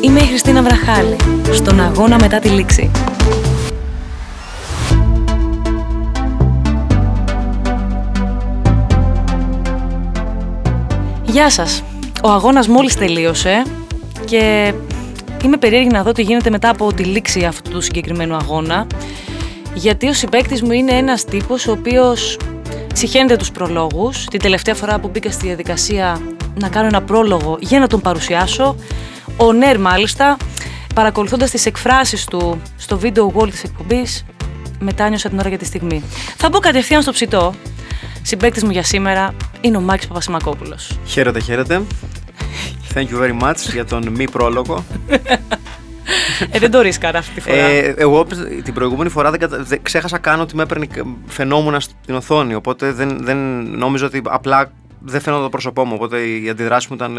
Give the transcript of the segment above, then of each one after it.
Είμαι η Χριστίνα Βραχάλη, στον αγώνα μετά τη λήξη. Γεια σας. Ο αγώνας μόλις τελείωσε και είμαι περίεργη να δω τι γίνεται μετά από τη λήξη αυτού του συγκεκριμένου αγώνα γιατί ο συμπέκτης μου είναι ένας τύπος ο οποίος συχαίνεται τους προλόγους. Την τελευταία φορά που μπήκα στη διαδικασία να κάνω ένα πρόλογο για να τον παρουσιάσω, ο Νέρ μάλιστα, παρακολουθώντας τις εκφράσεις του στο βίντεο wall της εκπομπής, μετάνιωσα την ώρα για τη στιγμή. Θα μπω κατευθείαν στο ψητό. Συμπέκτης μου για σήμερα είναι ο Μάκης Παπασημακόπουλος. Χαίρετε, χαίρετε. Thank you very much για τον μη πρόλογο. ε, δεν το ρίσκαρα αυτή τη φορά. Ε, εγώ την προηγούμενη φορά δεν, κατα... δεν ξέχασα καν ότι με έπαιρνε φαινόμουνα στην οθόνη. Οπότε δεν, δεν νόμιζα ότι απλά δεν φαίνονταν το πρόσωπό μου. Οπότε η αντιδράση μου ήταν.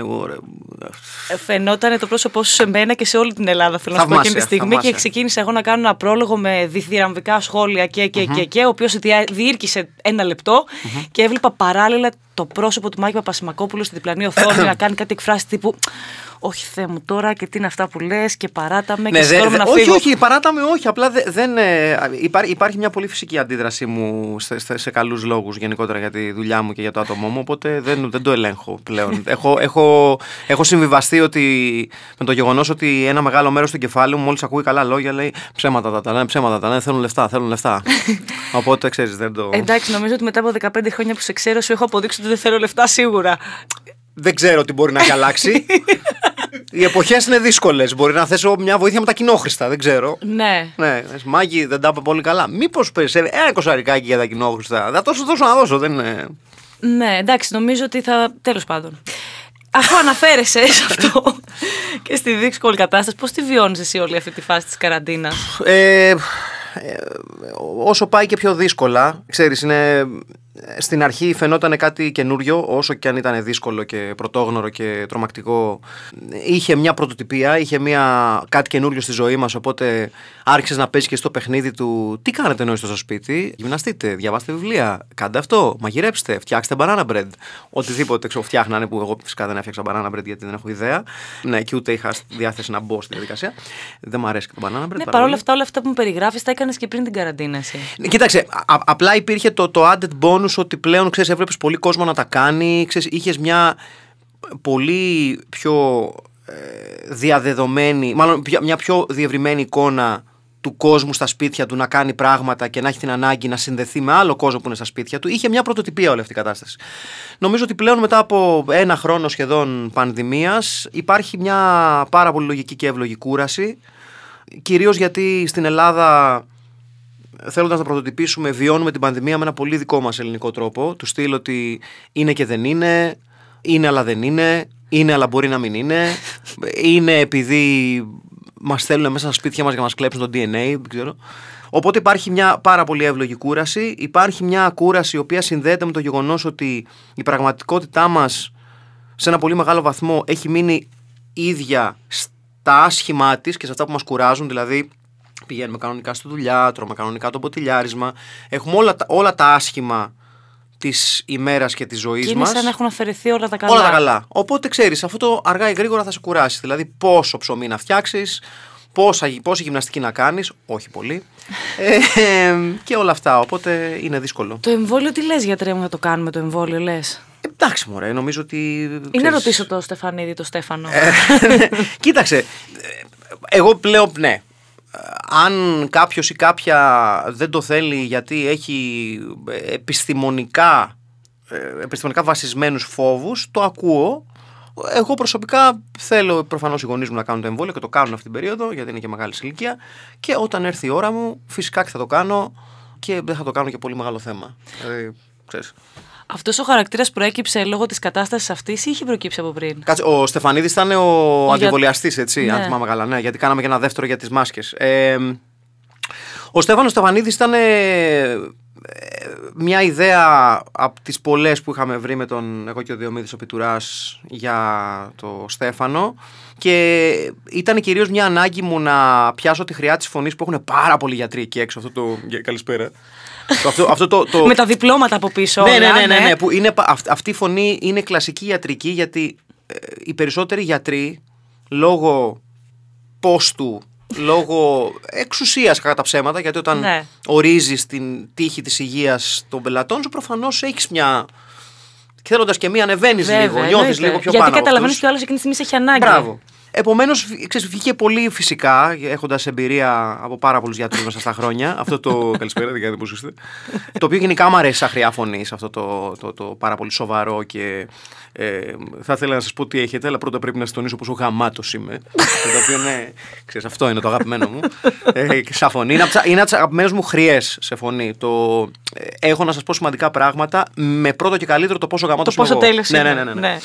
Ε, φαινόταν το πρόσωπό σου σε μένα και σε όλη την Ελλάδα. Θέλω να σου πω εκείνη τη στιγμή. Και ξεκίνησα εγώ να κάνω ένα πρόλογο με διθυραμβικά σχόλια και, και, mm-hmm. και, και, ο οποίος διήρκησε ένα λεπτό mm-hmm. και έβλεπα παράλληλα το πρόσωπο του Μάκη Παπασημακόπουλου στη διπλανή οθόνη να κάνει κάτι εκφράσει τύπου όχι Θεέ μου τώρα και τι είναι αυτά που λες και παράταμε ναι, και δε, δε, να Όχι, όχι, παράταμε όχι. Απλά δε, δεν. Ε, υπάρχει, υπάρχει μια πολύ φυσική αντίδρασή μου σε, σε, σε καλούς λόγους γενικότερα για τη δουλειά μου και για το άτομό μου. Οπότε δεν, δεν το ελέγχω πλέον. έχω, έχω, έχω συμβιβαστεί ότι με το γεγονός ότι ένα μεγάλο μέρος του κεφάλαιου μου μόλις ακούει καλά λόγια λέει ψέματα τα λένε, ψέματα τα λένε, θέλουν λεφτά, θέλουν λεφτά. Οπότε ξέρεις, δεν το. Εντάξει, νομίζω ότι μετά από 15 χρόνια που σε ξέρω σου έχω αποδείξει ότι δεν θέλω λεφτά σίγουρα. Δεν ξέρω τι μπορεί να έχει αλλάξει. Οι εποχές είναι δύσκολες. Μπορεί να θέσω μια βοήθεια με τα κοινόχρηστα. Δεν ξέρω. Ναι. ναι. Μάγκη, δεν τα είπα πολύ καλά. Μήπως περισσεύει ένα κοσαρικάκι για τα κοινόχρηστα. Θα τόσο δώσω να δώσω. Δεν είναι. Ναι, εντάξει, νομίζω ότι θα. Τέλος πάντων. Αφού αναφέρεσαι σε αυτό και στη δύσκολη κατάσταση, πώς τη βιώνεις εσύ όλη αυτή τη φάση της καραντίνας; Ε, ε, όσο πάει και πιο δύσκολα, ξέρεις, είναι στην αρχή φαινόταν κάτι καινούριο, όσο και αν ήταν δύσκολο και πρωτόγνωρο και τρομακτικό. Είχε μια πρωτοτυπία, είχε μια, κάτι καινούριο στη ζωή μας. Οπότε άρχισες να παίζεις και στο παιχνίδι του. Τι κάνετε ενώ είστε στο σπίτι, γυμναστείτε, διαβάστε βιβλία, κάντε αυτό, μαγειρέψτε, φτιάξτε banana bread. Οτιδήποτε ξέρω, φτιάχνανε που εγώ φυσικά δεν έφτιαξα banana bread γιατί δεν έχω ιδέα. Ναι, και ούτε είχα διάθεση να μπω στη διαδικασία. Δεν μου αρέσει και το banana bread. Ναι, παρόλα αυτά, όλα αυτά που μου περιγράφεις τα έκανες και πριν την καραντίνα. Ναι, κοίταξε, απλά υπήρχε το, το added bonus ότι πλέον ξέρεις, έβλεπες πολύ κόσμο να τα κάνει, ξέρεις, είχες μια πολύ πιο ε, διαδεδομένη, μάλλον μια πιο διευρυμένη εικόνα του κόσμου στα σπίτια του να κάνει πράγματα και να έχει την ανάγκη να συνδεθεί με άλλο κόσμο που είναι στα σπίτια του. Είχε μια πρωτοτυπία όλη αυτή η κατάσταση. Νομίζω ότι πλέον μετά από ένα χρόνο σχεδόν πανδημίας υπάρχει μια πάρα πολύ λογική και εύλογη κούραση. Κυρίως γιατί στην Ελλάδα θέλοντας να πρωτοτυπήσουμε, βιώνουμε την πανδημία με ένα πολύ δικό μας ελληνικό τρόπο. Του στείλω ότι είναι και δεν είναι, είναι αλλά δεν είναι, είναι αλλά μπορεί να μην είναι, είναι επειδή μας θέλουν μέσα στα σπίτια μας για να μας κλέψουν το DNA, δεν ξέρω. Οπότε υπάρχει μια πάρα πολύ εύλογη κούραση. Υπάρχει μια κούραση η οποία συνδέεται με το γεγονός ότι η πραγματικότητά μας σε ένα πολύ μεγάλο βαθμό έχει μείνει ίδια στα άσχημά της και σε αυτά που μας κουράζουν. Δηλαδή, πηγαίνουμε κανονικά στη δουλειά, τρώμε κανονικά το ποτηλιάρισμα. Έχουμε όλα, όλα τα άσχημα της ημέρας και της ζωής μας. Και είναι σαν να έχουν αφαιρεθεί όλα τα καλά. Όλα τα καλά. Οπότε ξέρεις, αυτό το αργά ή γρήγορα θα σε κουράσει. Δηλαδή, πόσο ψωμί να φτιάξεις, πόση γυμναστική να κάνεις, όχι πολύ. ε, και όλα αυτά. Οπότε είναι δύσκολο. Το εμβόλιο τι λες, γιατρέ μου, να το κάνουμε το εμβόλιο, λες; Εντάξει, μωρέ, νομίζω ότι. Είναι να ρωτήσω το Στεφανίδη, το Στέφανο. Ε, κοίταξε. Εγώ πλέον, ναι, αν κάποιος ή κάποια δεν το θέλει γιατί έχει επιστημονικά, ε, επιστημονικά βασισμένους φόβους, το ακούω. Εγώ προσωπικά θέλω προφανώς οι γονείς μου να κάνουν το εμβόλιο και το κάνουν αυτή την περίοδο, γιατί είναι και μεγάλη ηλικία. Και όταν έρθει η ώρα μου, φυσικά και θα το κάνω και δεν θα το κάνω και πολύ μεγάλο θέμα. Δηλαδή, ξέρεις. Αυτός ο χαρακτήρας προέκυψε λόγω της κατάστασης αυτής ή είχε προκύψει από πριν; Κάτσε, ο Στεφανίδης ήταν ο, ο αντιβολιαστής, έτσι, ναι. αν θυμάμαι καλά. Ναι, γιατί κάναμε και ένα δεύτερο για τις μάσκες. Ε, ο Στέφανος Στεφανίδης ήταν ε, μια ιδέα από τις πολλές που είχαμε βρει με τον εγώ και ο Διομήδης ο Πιτουράς για το Στέφανο. Και ήταν κυρίως μια ανάγκη μου να πιάσω τη χρειά της φωνής που έχουν πάρα πολλοί γιατροί εκεί έξω. Αυτό το... Καλησπέρα. Αυτό, αυτό το, το... Με τα διπλώματα από πίσω. Ναι, ναι, ναι, ναι, ναι, που είναι, αυτή η φωνή είναι κλασική ιατρική γιατί ε, οι περισσότεροι γιατροί λόγω πόστου λόγω εξουσίας κατά τα ψέματα γιατί όταν Ναι. ορίζεις την τύχη της υγείας των πελατών σου προφανώς έχεις μια θέλοντας και μία ανεβαίνεις Βέβαια, λίγο, νιώθεις εννοείται. λίγο πιο Γιατί πάνω από καταλαβαίνεις αυτούς. ότι ο άλλος εκείνη τη στιγμή σε έχει ανάγκη. Μπράβο. Επομένως, βγήκε πολύ φυσικά, έχοντας εμπειρία από πάρα πολλούς γιατρούς μέσα στα χρόνια. αυτό το. Καλησπέρα, δεν πώς είστε; το οποίο γενικά μου αρέσει σαν χρειά φωνή, αυτό το, το, το, πάρα πολύ σοβαρό και. Ε, θα ήθελα να σας πω τι έχετε, αλλά πρώτα πρέπει να σας τονίσω πόσο γαμάτος είμαι. το οποίο είναι. Ξέρεις, αυτό είναι το αγαπημένο μου. Ε, και σαν φωνή. Είναι από τι αγαπημένες μου χρειές σε φωνή. Το, ε, έχω να σας πω σημαντικά πράγματα με πρώτο και καλύτερο το πόσο γαμάτος Το πόσο τέλειος ναι, είναι. ναι, ναι, ναι.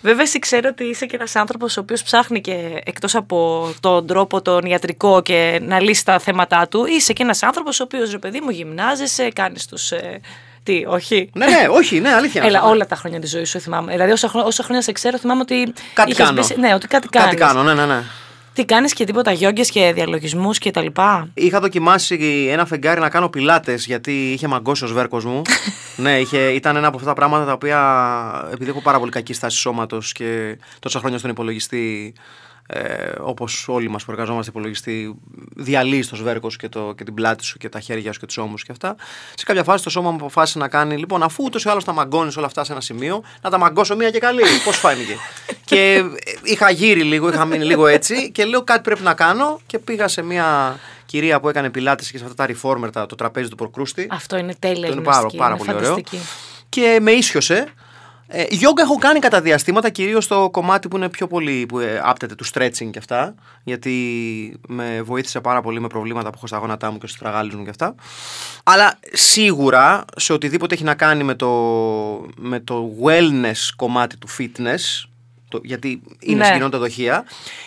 Βέβαια, εσύ ξέρω ότι είσαι και ένας άνθρωπος ο οποίος ψάχνει και εκτός από τον τρόπο τον ιατρικό και να λύσει τα θέματα του, είσαι και ένας άνθρωπος ο οποίος ρε παιδί μου γυμνάζεσαι, κάνεις τους. Ε, τι, όχι; Ναι, ναι, όχι, ναι, αλήθεια. Έλα, όλα τα χρόνια της ζωής σου θυμάμαι. Δηλαδή, όσα, χρό- όσα χρόνια σε ξέρω, θυμάμαι ότι. Κάτι είχες κάνω. μπει σε- ναι, ότι κάτι κάνεις. Κάτι κάνω, ναι, ναι, ναι. Τι κάνεις και τίποτα γιόγκες και διαλογισμούς και τα λοιπά; Είχα δοκιμάσει ένα φεγγάρι να κάνω πιλάτες γιατί είχε μαγκώσει ο σβέρκος μου. ναι, είχε, ήταν ένα από αυτά τα πράγματα τα οποία επειδή έχω πάρα πολύ κακή στάση σώματος και τόσα χρόνια στον υπολογιστή. Ε, Όπως όλοι μας που εργαζόμαστε υπολογιστή, διαλύεις το σβέρκος και, το, και την πλάτη σου και τα χέρια σου και τους ώμους και αυτά. Σε κάποια φάση το σώμα μου αποφάσισε να κάνει, λοιπόν, αφού ούτως ή άλλως τα μαγκώνεις όλα αυτά σε ένα σημείο, να τα μαγκώσω μία και καλή. Πώς φάνηκε. και ε, είχα γύρει λίγο, είχα μείνει λίγο έτσι και λέω κάτι πρέπει να κάνω και πήγα σε μία κυρία που έκανε πιλάτες και σε αυτά τα reformer, τα- το τραπέζι του προκρούστη. Αυτό είναι τέλεια Αυτό είναι πάρα, γυμναστική, πάρα είναι πολύ ωραίο. φανταστική. Και με ίσιοσε. Ε, γιόγκα έχω κάνει κατά διαστήματα, κυρίως στο κομμάτι που είναι πιο πολύ που ε, άπτεται του stretching και αυτά. Γιατί με βοήθησε πάρα πολύ με προβλήματα που έχω στα γόνατά μου και στους τραγάλους μου και αυτά. Αλλά σίγουρα σε οτιδήποτε έχει να κάνει με το, με το wellness κομμάτι του fitness, το, γιατί είναι Ναι. συγκοινωντα δοχεία,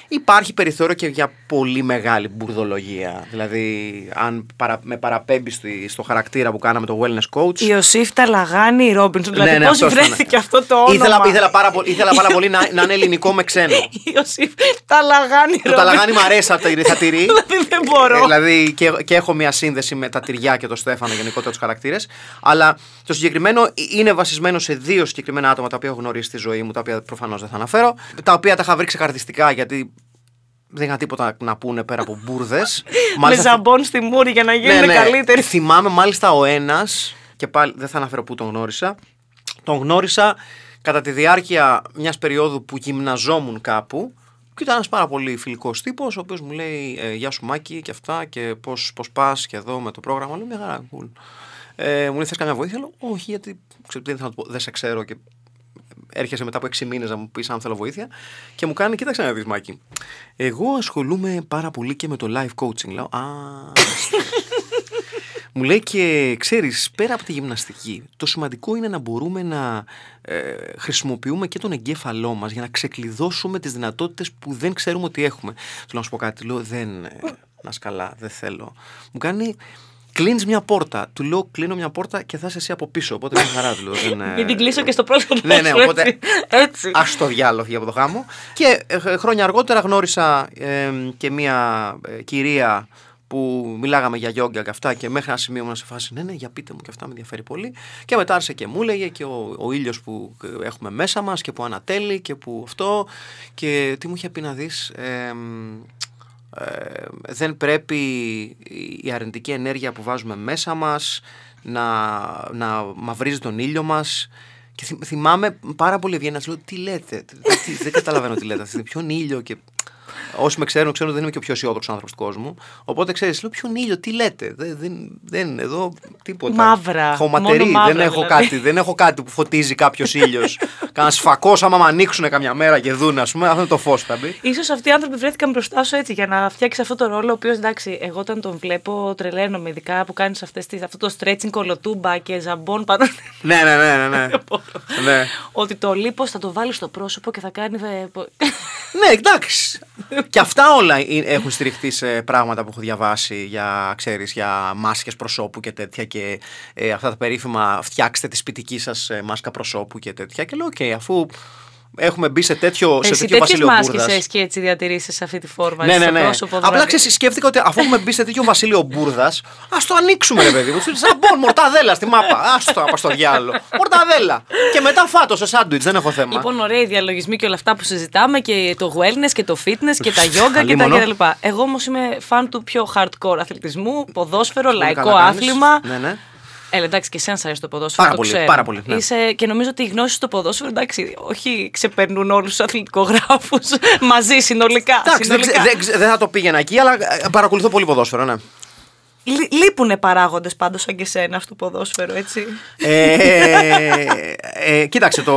υπάρχει περιθώριο και για πολύ μεγάλη μπουρδολογία. Δηλαδή, αν παρα, με παραπέμπει στη- στο χαρακτήρα που κάναμε το wellness coach, Η Ιωσήφ Ταλαγάνη Ρόμπινσον. Δηλαδή, ναι, πώς αυτός ήταν. βρέθηκε αυτό το όνομα. Ήθελα, ήθελα, πάρα, πολύ, ήθελα πάρα πολύ να, να είναι ελληνικό με ξένο. Ιωσήφ Ταλαγάνη το ταλαγάνι μου αρέσει από τα τα τυρί. Δηλαδή δεν μπορώ. Ε, δηλαδή και, και έχω μια σύνδεση με τα τυριά και τον Στέφανο γενικότερα τους χαρακτήρες. Αλλά το συγκεκριμένο είναι βασισμένο σε δύο συγκεκριμένα άτομα τα οποία έχω γνωρίσει στη ζωή μου, τα οποία προφανώς δεν θα αναφέρω. Τα οποία τα είχα βρει ξεκαρδιστικά γιατί δεν είχαν τίποτα να πούνε πέρα από μπουρδες. Με ζαμπόν στη μούρη για να Ναι, γίνουν καλύτεροι. Θυμάμαι μάλιστα ο ένας, και πάλι δεν θα αναφέρω πού τον γνώρισα. Τον γνώρισα κατά τη διάρκεια μιας περίοδου που γυμναζόμουν κάπου. Και ήταν ένας πάρα πολύ φιλικός τύπος, ο οποίος μου λέει ε, Γεια σου Μάκη και αυτά, και πώς πώς πας και εδώ με το πρόγραμμα. Λέω μια χαρά, cool. Ε, μου λέει: Θες καμιά βοήθεια, λέω Όχι, γιατί ξέρω, δεν, θα το πω, δεν σε ξέρω και έρχεσαι μετά από 6 μήνες να μου πεις αν θέλω βοήθεια. Και μου κάνει: Κοίταξε να δεις, Μάκη. Εγώ ασχολούμαι πάρα πολύ και με το live coaching. Λέω: Α, μου λέει και ξέρεις, πέρα από τη γυμναστική, το σημαντικό είναι να μπορούμε να ε, χρησιμοποιούμε και τον εγκέφαλό μας για να ξεκλειδώσουμε τις δυνατότητες που δεν ξέρουμε ότι έχουμε. Του λέω να σου πω κάτι, λέω δεν, ε, να σκαλά, δεν θέλω. Μου κάνει, κλείνεις μια πόρτα. Του λέω κλείνω μια πόρτα και θα είσαι εσύ από πίσω, οπότε μια χαρά του λέω. Δεν, ε, Για την κλείσω και στο πρόσωπο Ναι, ναι, σου, οπότε- έτσι. Έτσι. Α το διάλογο για από το γάμο. Και ε, χρόνια αργότερα γνώρισα ε, και μία ε, κυρία που μιλάγαμε για γιόγκα και αυτά και μέχρι ένα σημείο ήμουν σε φάση ναι, ναι, για πείτε μου και αυτά με ενδιαφέρει πολύ. Και μετά άρχισε και μου έλεγε και ο, ο ήλιος που ε, έχουμε μέσα μας και που ανατέλει και που αυτό και τι μου είχε πει να δεις ε, ε, δεν πρέπει η αρνητική ενέργεια που βάζουμε μέσα μας να, να μαυρίζει τον ήλιο μας. Και θυμ- θυμάμαι πάρα πολύ ευγενικά, λέω τι λέτε, τι- τι- δεν καταλαβαίνω τι λέτε, ποιον ήλιο και όσοι με ξέρουν ξέρουν ότι δεν είμαι και ο πιο αισιόδοξος άνθρωπος του κόσμου οπότε ξέρεις, λέω ποιον ήλιο, τι λέτε, δεν, δεν, δεν εδώ τίποτα. Μαύρα, Χωματερή, μόνο μαύρα δεν έχω δηλαδή. κάτι, δεν έχω κάτι που φωτίζει κάποιος ήλιος. Κάνα σφακό, άμα με ανοίξουν καμιά μέρα και δουν, ας πούμε, αυτό είναι το φως θα μπει. Ίσως αυτοί οι άνθρωποι βρέθηκαν μπροστά σου έτσι για να φτιάξεις αυτό το ρόλο. Ο οποίος εντάξει, εγώ όταν τον βλέπω τρελαίνομαι, ειδικά που κάνεις αυτό το stretching κολοτούμπα και ζαμπόν πάνω. ναι, ναι, ναι, ναι. ναι. ναι. ότι το λίπος θα το βάλεις στο πρόσωπο και θα κάνει. ε, πο- ναι, εντάξει. και αυτά όλα ε- έχουν στηριχτεί σε πράγματα που έχω διαβάσει για, ξέρεις, για μάσκες προσώπου και τέτοια και ε, αυτά τα περίφημα φτιάξτε τη σπιτική σας ε, μάσκα προσώπου και τέτοια. Και λέω οκ, αφού έχουμε μπει σε τέτοιο, σε Εσύ τέτοιο τέτοιες βασίλειο μάσκες Μπούρδας. έχεις και έτσι διατηρήσεις αυτή τη φόρμα. Ναι, έτσι, ναι, στο ναι. πρόσωπο, Απλά δηλαδή. ξέρεις, σκέφτηκα ότι αφού έχουμε μπει σε τέτοιο βασίλειο Μπούρδας, ας το ανοίξουμε, ρε παιδί μου. Σαν μπον, μορταδέλα στη μάπα. Α το να στο διάλογο. Μορταδέλα. Και μετά φάτο σε σάντουιτς, δεν έχω θέμα. Λοιπόν, ωραία οι διαλογισμοί και όλα αυτά που συζητάμε και το wellness και το fitness και τα yoga και τα Αλίμονο. κτλ. Εγώ όμως είμαι φαν του πιο hardcore αθλητισμού, ποδόσφαιρο, Πολύ λαϊκό καλά κάνεις. άθλημα. Ναι, ναι. Ε, εντάξει, και εσένα σ' αρέσει το ποδόσφαιρο. Πάρα το πολύ, ξέρω. πάρα πολύ, ναι. Είσαι, και νομίζω ότι οι γνώσεις στο ποδόσφαιρο, εντάξει, όχι ξεπερνούν όλους τους αθλητικογράφους μαζί συνολικά. Εντάξει, δεν, συνολικά. ξε- δεν, ξε- δεν θα το πήγαινα εκεί, αλλά ε, παρακολουθώ πολύ ποδόσφαιρο, ναι. Λεί- Λείπουνε παράγοντες πάντως σαν και εσένα στο ποδόσφαιρο, έτσι. ε, ε, κοίταξε, το,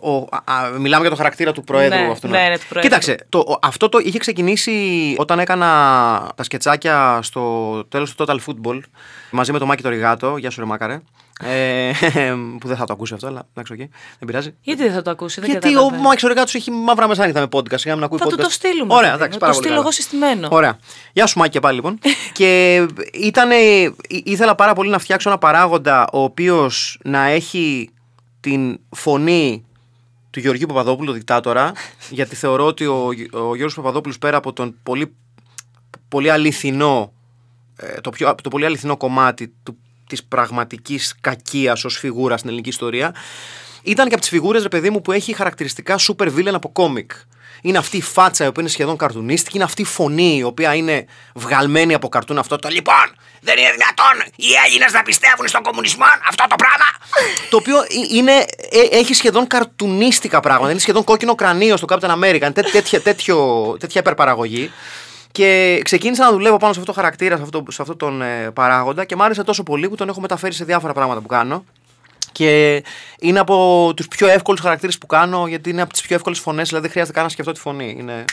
ο, α, μιλάμε για το χαρακτήρα του Προέδρου Ναι, αυτού. ναι, ναι, του Προέδρου. Κοίταξε, το, ο- αυτό το είχε ξεκινήσει όταν έκανα τα σκετσάκια στο τέλος του Total Football μαζί με τον Μάκη το Ριγάτο. Γεια σου ρε Μάκαρε. Ε, που δεν θα το ακούσει αυτό, αλλά εντάξει, οκ, δεν πειράζει. Γιατί δεν θα το ακούσει, δεν Γιατί ο καταλαβαίνω. Μάκης ο Ριγάτο έχει μαύρα μεσάνυχτα με podcast. Για να μην ακούει Θα του podcast. το στείλουμε. Ωραία, παιδί μου. εντάξει, το πάρα πολύ. στείλω καλά. εγώ συστημένο. Ωραία. Γεια σου Μάκη και πάλι λοιπόν. και ήτανε, ή- ήθελα πάρα πολύ να φτιάξω ένα παράγοντα ο οποίος να έχει την φωνή του Γεωργίου Παπαδόπουλου, το δικτάτορα, γιατί θεωρώ ότι ο, ο Γιώργος Παπαδόπουλος πέρα από τον πολύ, πολύ αληθινό, ε, το, πιο, το πολύ αληθινό κομμάτι του, της πραγματικής κακίας ως φιγούρα στην ελληνική ιστορία, ήταν και από τις φιγούρες, ρε παιδί μου, που έχει χαρακτηριστικά super villain από κόμικ. Είναι αυτή η φάτσα η οποία είναι σχεδόν καρτουνίστικη, είναι αυτή η φωνή η οποία είναι βγαλμένη από καρτούν αυτό το λοιπόν. Δεν είναι δυνατόν οι Έλληνες να πιστεύουν στον κομμουνισμό, αυτό το πράγμα. το οποίο ε- είναι, ε, έχει σχεδόν καρτουνίστικα πράγματα. Είναι σχεδόν κόκκινο κρανίο στο Captain America. Είναι τέ- τέτοια, τέτοιο, τέτοια υπερπαραγωγή. Και ξεκίνησα να δουλεύω πάνω σε αυτό το χαρακτήρα, σε αυτό, σε αυτό τον ε, παράγοντα και μ' άρεσε τόσο πολύ που τον έχω μεταφέρει σε διάφορα πράγματα που κάνω. Και είναι από τους πιο εύκολους χαρακτήρες που κάνω, γιατί είναι από τις πιο εύκολες φωνές. Δηλαδή δεν χρειάζεται καν να σκεφτώ τη φωνή. Είναι...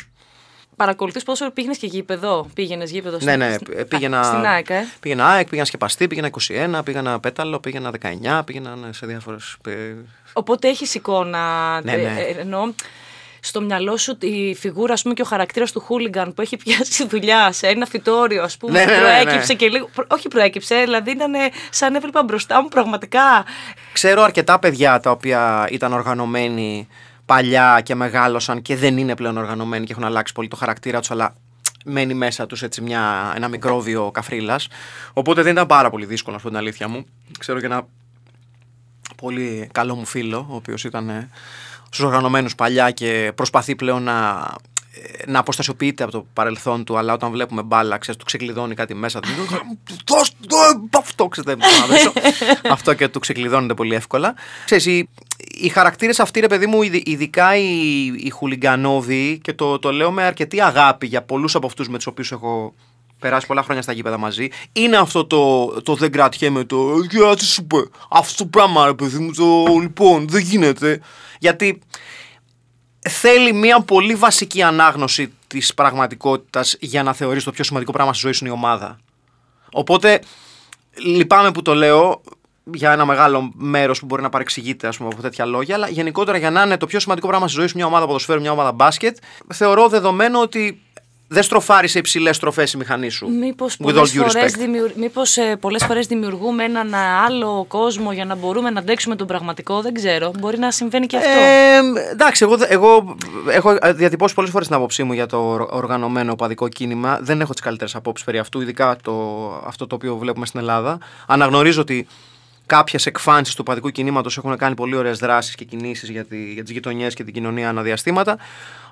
Παρακολουθείς πόσο πήγαινες και γήπεδο; Πήγαινες γήπεδο. Ναι, ναι, στην- πήγαινα. Στην ΑΕΚ, ε; Πήγαινα ΑΕΚ, πήγαινα σκεπαστή, πήγαινα 21, πήγαινα πέταλο, πήγαινα 19, πήγαινα ναι, σε διάφορες. Οπότε έχεις εικόνα. Ναι, ε, ναι. ε, εννοώ, στο μυαλό σου η φιγούρα ας πούμε, και ο χαρακτήρας του Χούλιγκαν που έχει πιάσει δουλειά σε ένα φυτόριο, ας πούμε. Ναι, ναι, ναι, ναι. προέκυψε και λίγο. προ- Όχι προέκυψε, δηλαδή ήταν σαν έβλεπα μπροστά μου πραγματικά. Ξέρω αρκετά παιδιά τα οποία ήταν οργανωμένοι παλιά και μεγάλωσαν και δεν είναι πλέον οργανωμένοι και έχουν αλλάξει πολύ το χαρακτήρα τους, αλλά μένει μέσα τους έτσι μια, ένα μικρόβιο καφρίλας. Οπότε δεν ήταν πάρα πολύ δύσκολο, να σου πω την αλήθεια μου. Ξέρω και ένα πολύ καλό μου φίλο, ο οποίος ήταν ε, στους οργανωμένους παλιά και προσπαθεί πλέον να, ε, να αποστασιοποιείται από το παρελθόν του, αλλά όταν βλέπουμε μπάλα, ξέρεις, του ξεκλειδώνει κάτι μέσα του. Δώσ' το, ε, αυτό, ξέρετε, δεν μπορώ να δώσω. αυτό και του ξεκλειδώνεται πολύ εύκολα. Ξέρεις, οι, οι χαρακτήρες αυτοί, ρε παιδί μου, ειδι- ειδικά οι, οι χουλιγκανόβοι, και το, το λέω με αρκετή αγάπη για πολλούς από αυτούς με τους οποίους έχω περάσει πολλά χρόνια στα γήπεδα μαζί, είναι αυτό το, το δεν κρατιέμαι, το «Για τι σου είπε, αυτό το πράγμα ρε παιδί μου, το λοιπόν, δεν γίνεται». Γιατί θέλει μια πολύ βασική ανάγνωση της πραγματικότητας για να θεωρείς το πιο σημαντικό πράγμα στη ζωή σου είναι η ομάδα. Οπότε λυπάμαι που το λέω για ένα μεγάλο μέρος που μπορεί να παρεξηγείται ας πούμε, από τέτοια λόγια, αλλά γενικότερα για να είναι το πιο σημαντικό πράγμα στη ζωή σου μια ομάδα ποδοσφαίρου, μια ομάδα μπάσκετ, θεωρώ δεδομένο ότι δεν στροφάρει σε υψηλές στροφές η μηχανή σου. Μήπως With πολλές all due φορές, respect. δημιου... Μήπως, ε, πολλές φορές δημιουργούμε έναν ε, άλλο κόσμο για να μπορούμε να αντέξουμε τον πραγματικό, δεν ξέρω. Μπορεί να συμβαίνει και αυτό. Ε, εντάξει, εγώ, δε- εγώ έχω διατυπώσει πολλές φορές την άποψή μου για το ορ- οργανωμένο οπαδικό κίνημα. Δεν έχω τις καλύτερες απόψεις περί αυτού, ειδικά το, αυτό το οποίο βλέπουμε στην Ελλάδα. Αναγνωρίζω ότι κάποιες εκφάνσεις του οπαδικού κινήματος έχουν κάνει πολύ ωραίες δράσεις και κινήσεις για, τη, για τις γειτονιές και την κοινωνία αναδιαστήματα.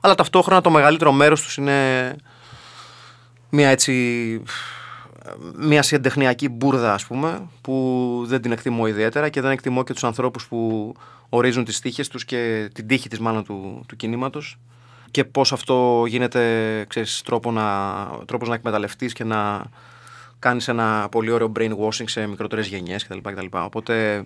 Αλλά ταυτόχρονα το μεγαλύτερο μέρος τους είναι μια έτσι μια συντεχνιακή μπουρδα ας πούμε που δεν την εκτιμώ ιδιαίτερα και δεν εκτιμώ και τους ανθρώπους που ορίζουν τις τύχες τους και την τύχη της μάλλον του, του κινήματος και πώς αυτό γίνεται ξέρεις, τρόπο να, τρόπος να εκμεταλλευτείς και να κάνεις ένα πολύ ωραίο brainwashing σε μικρότερες γενιές κτλ. κτλ. Οπότε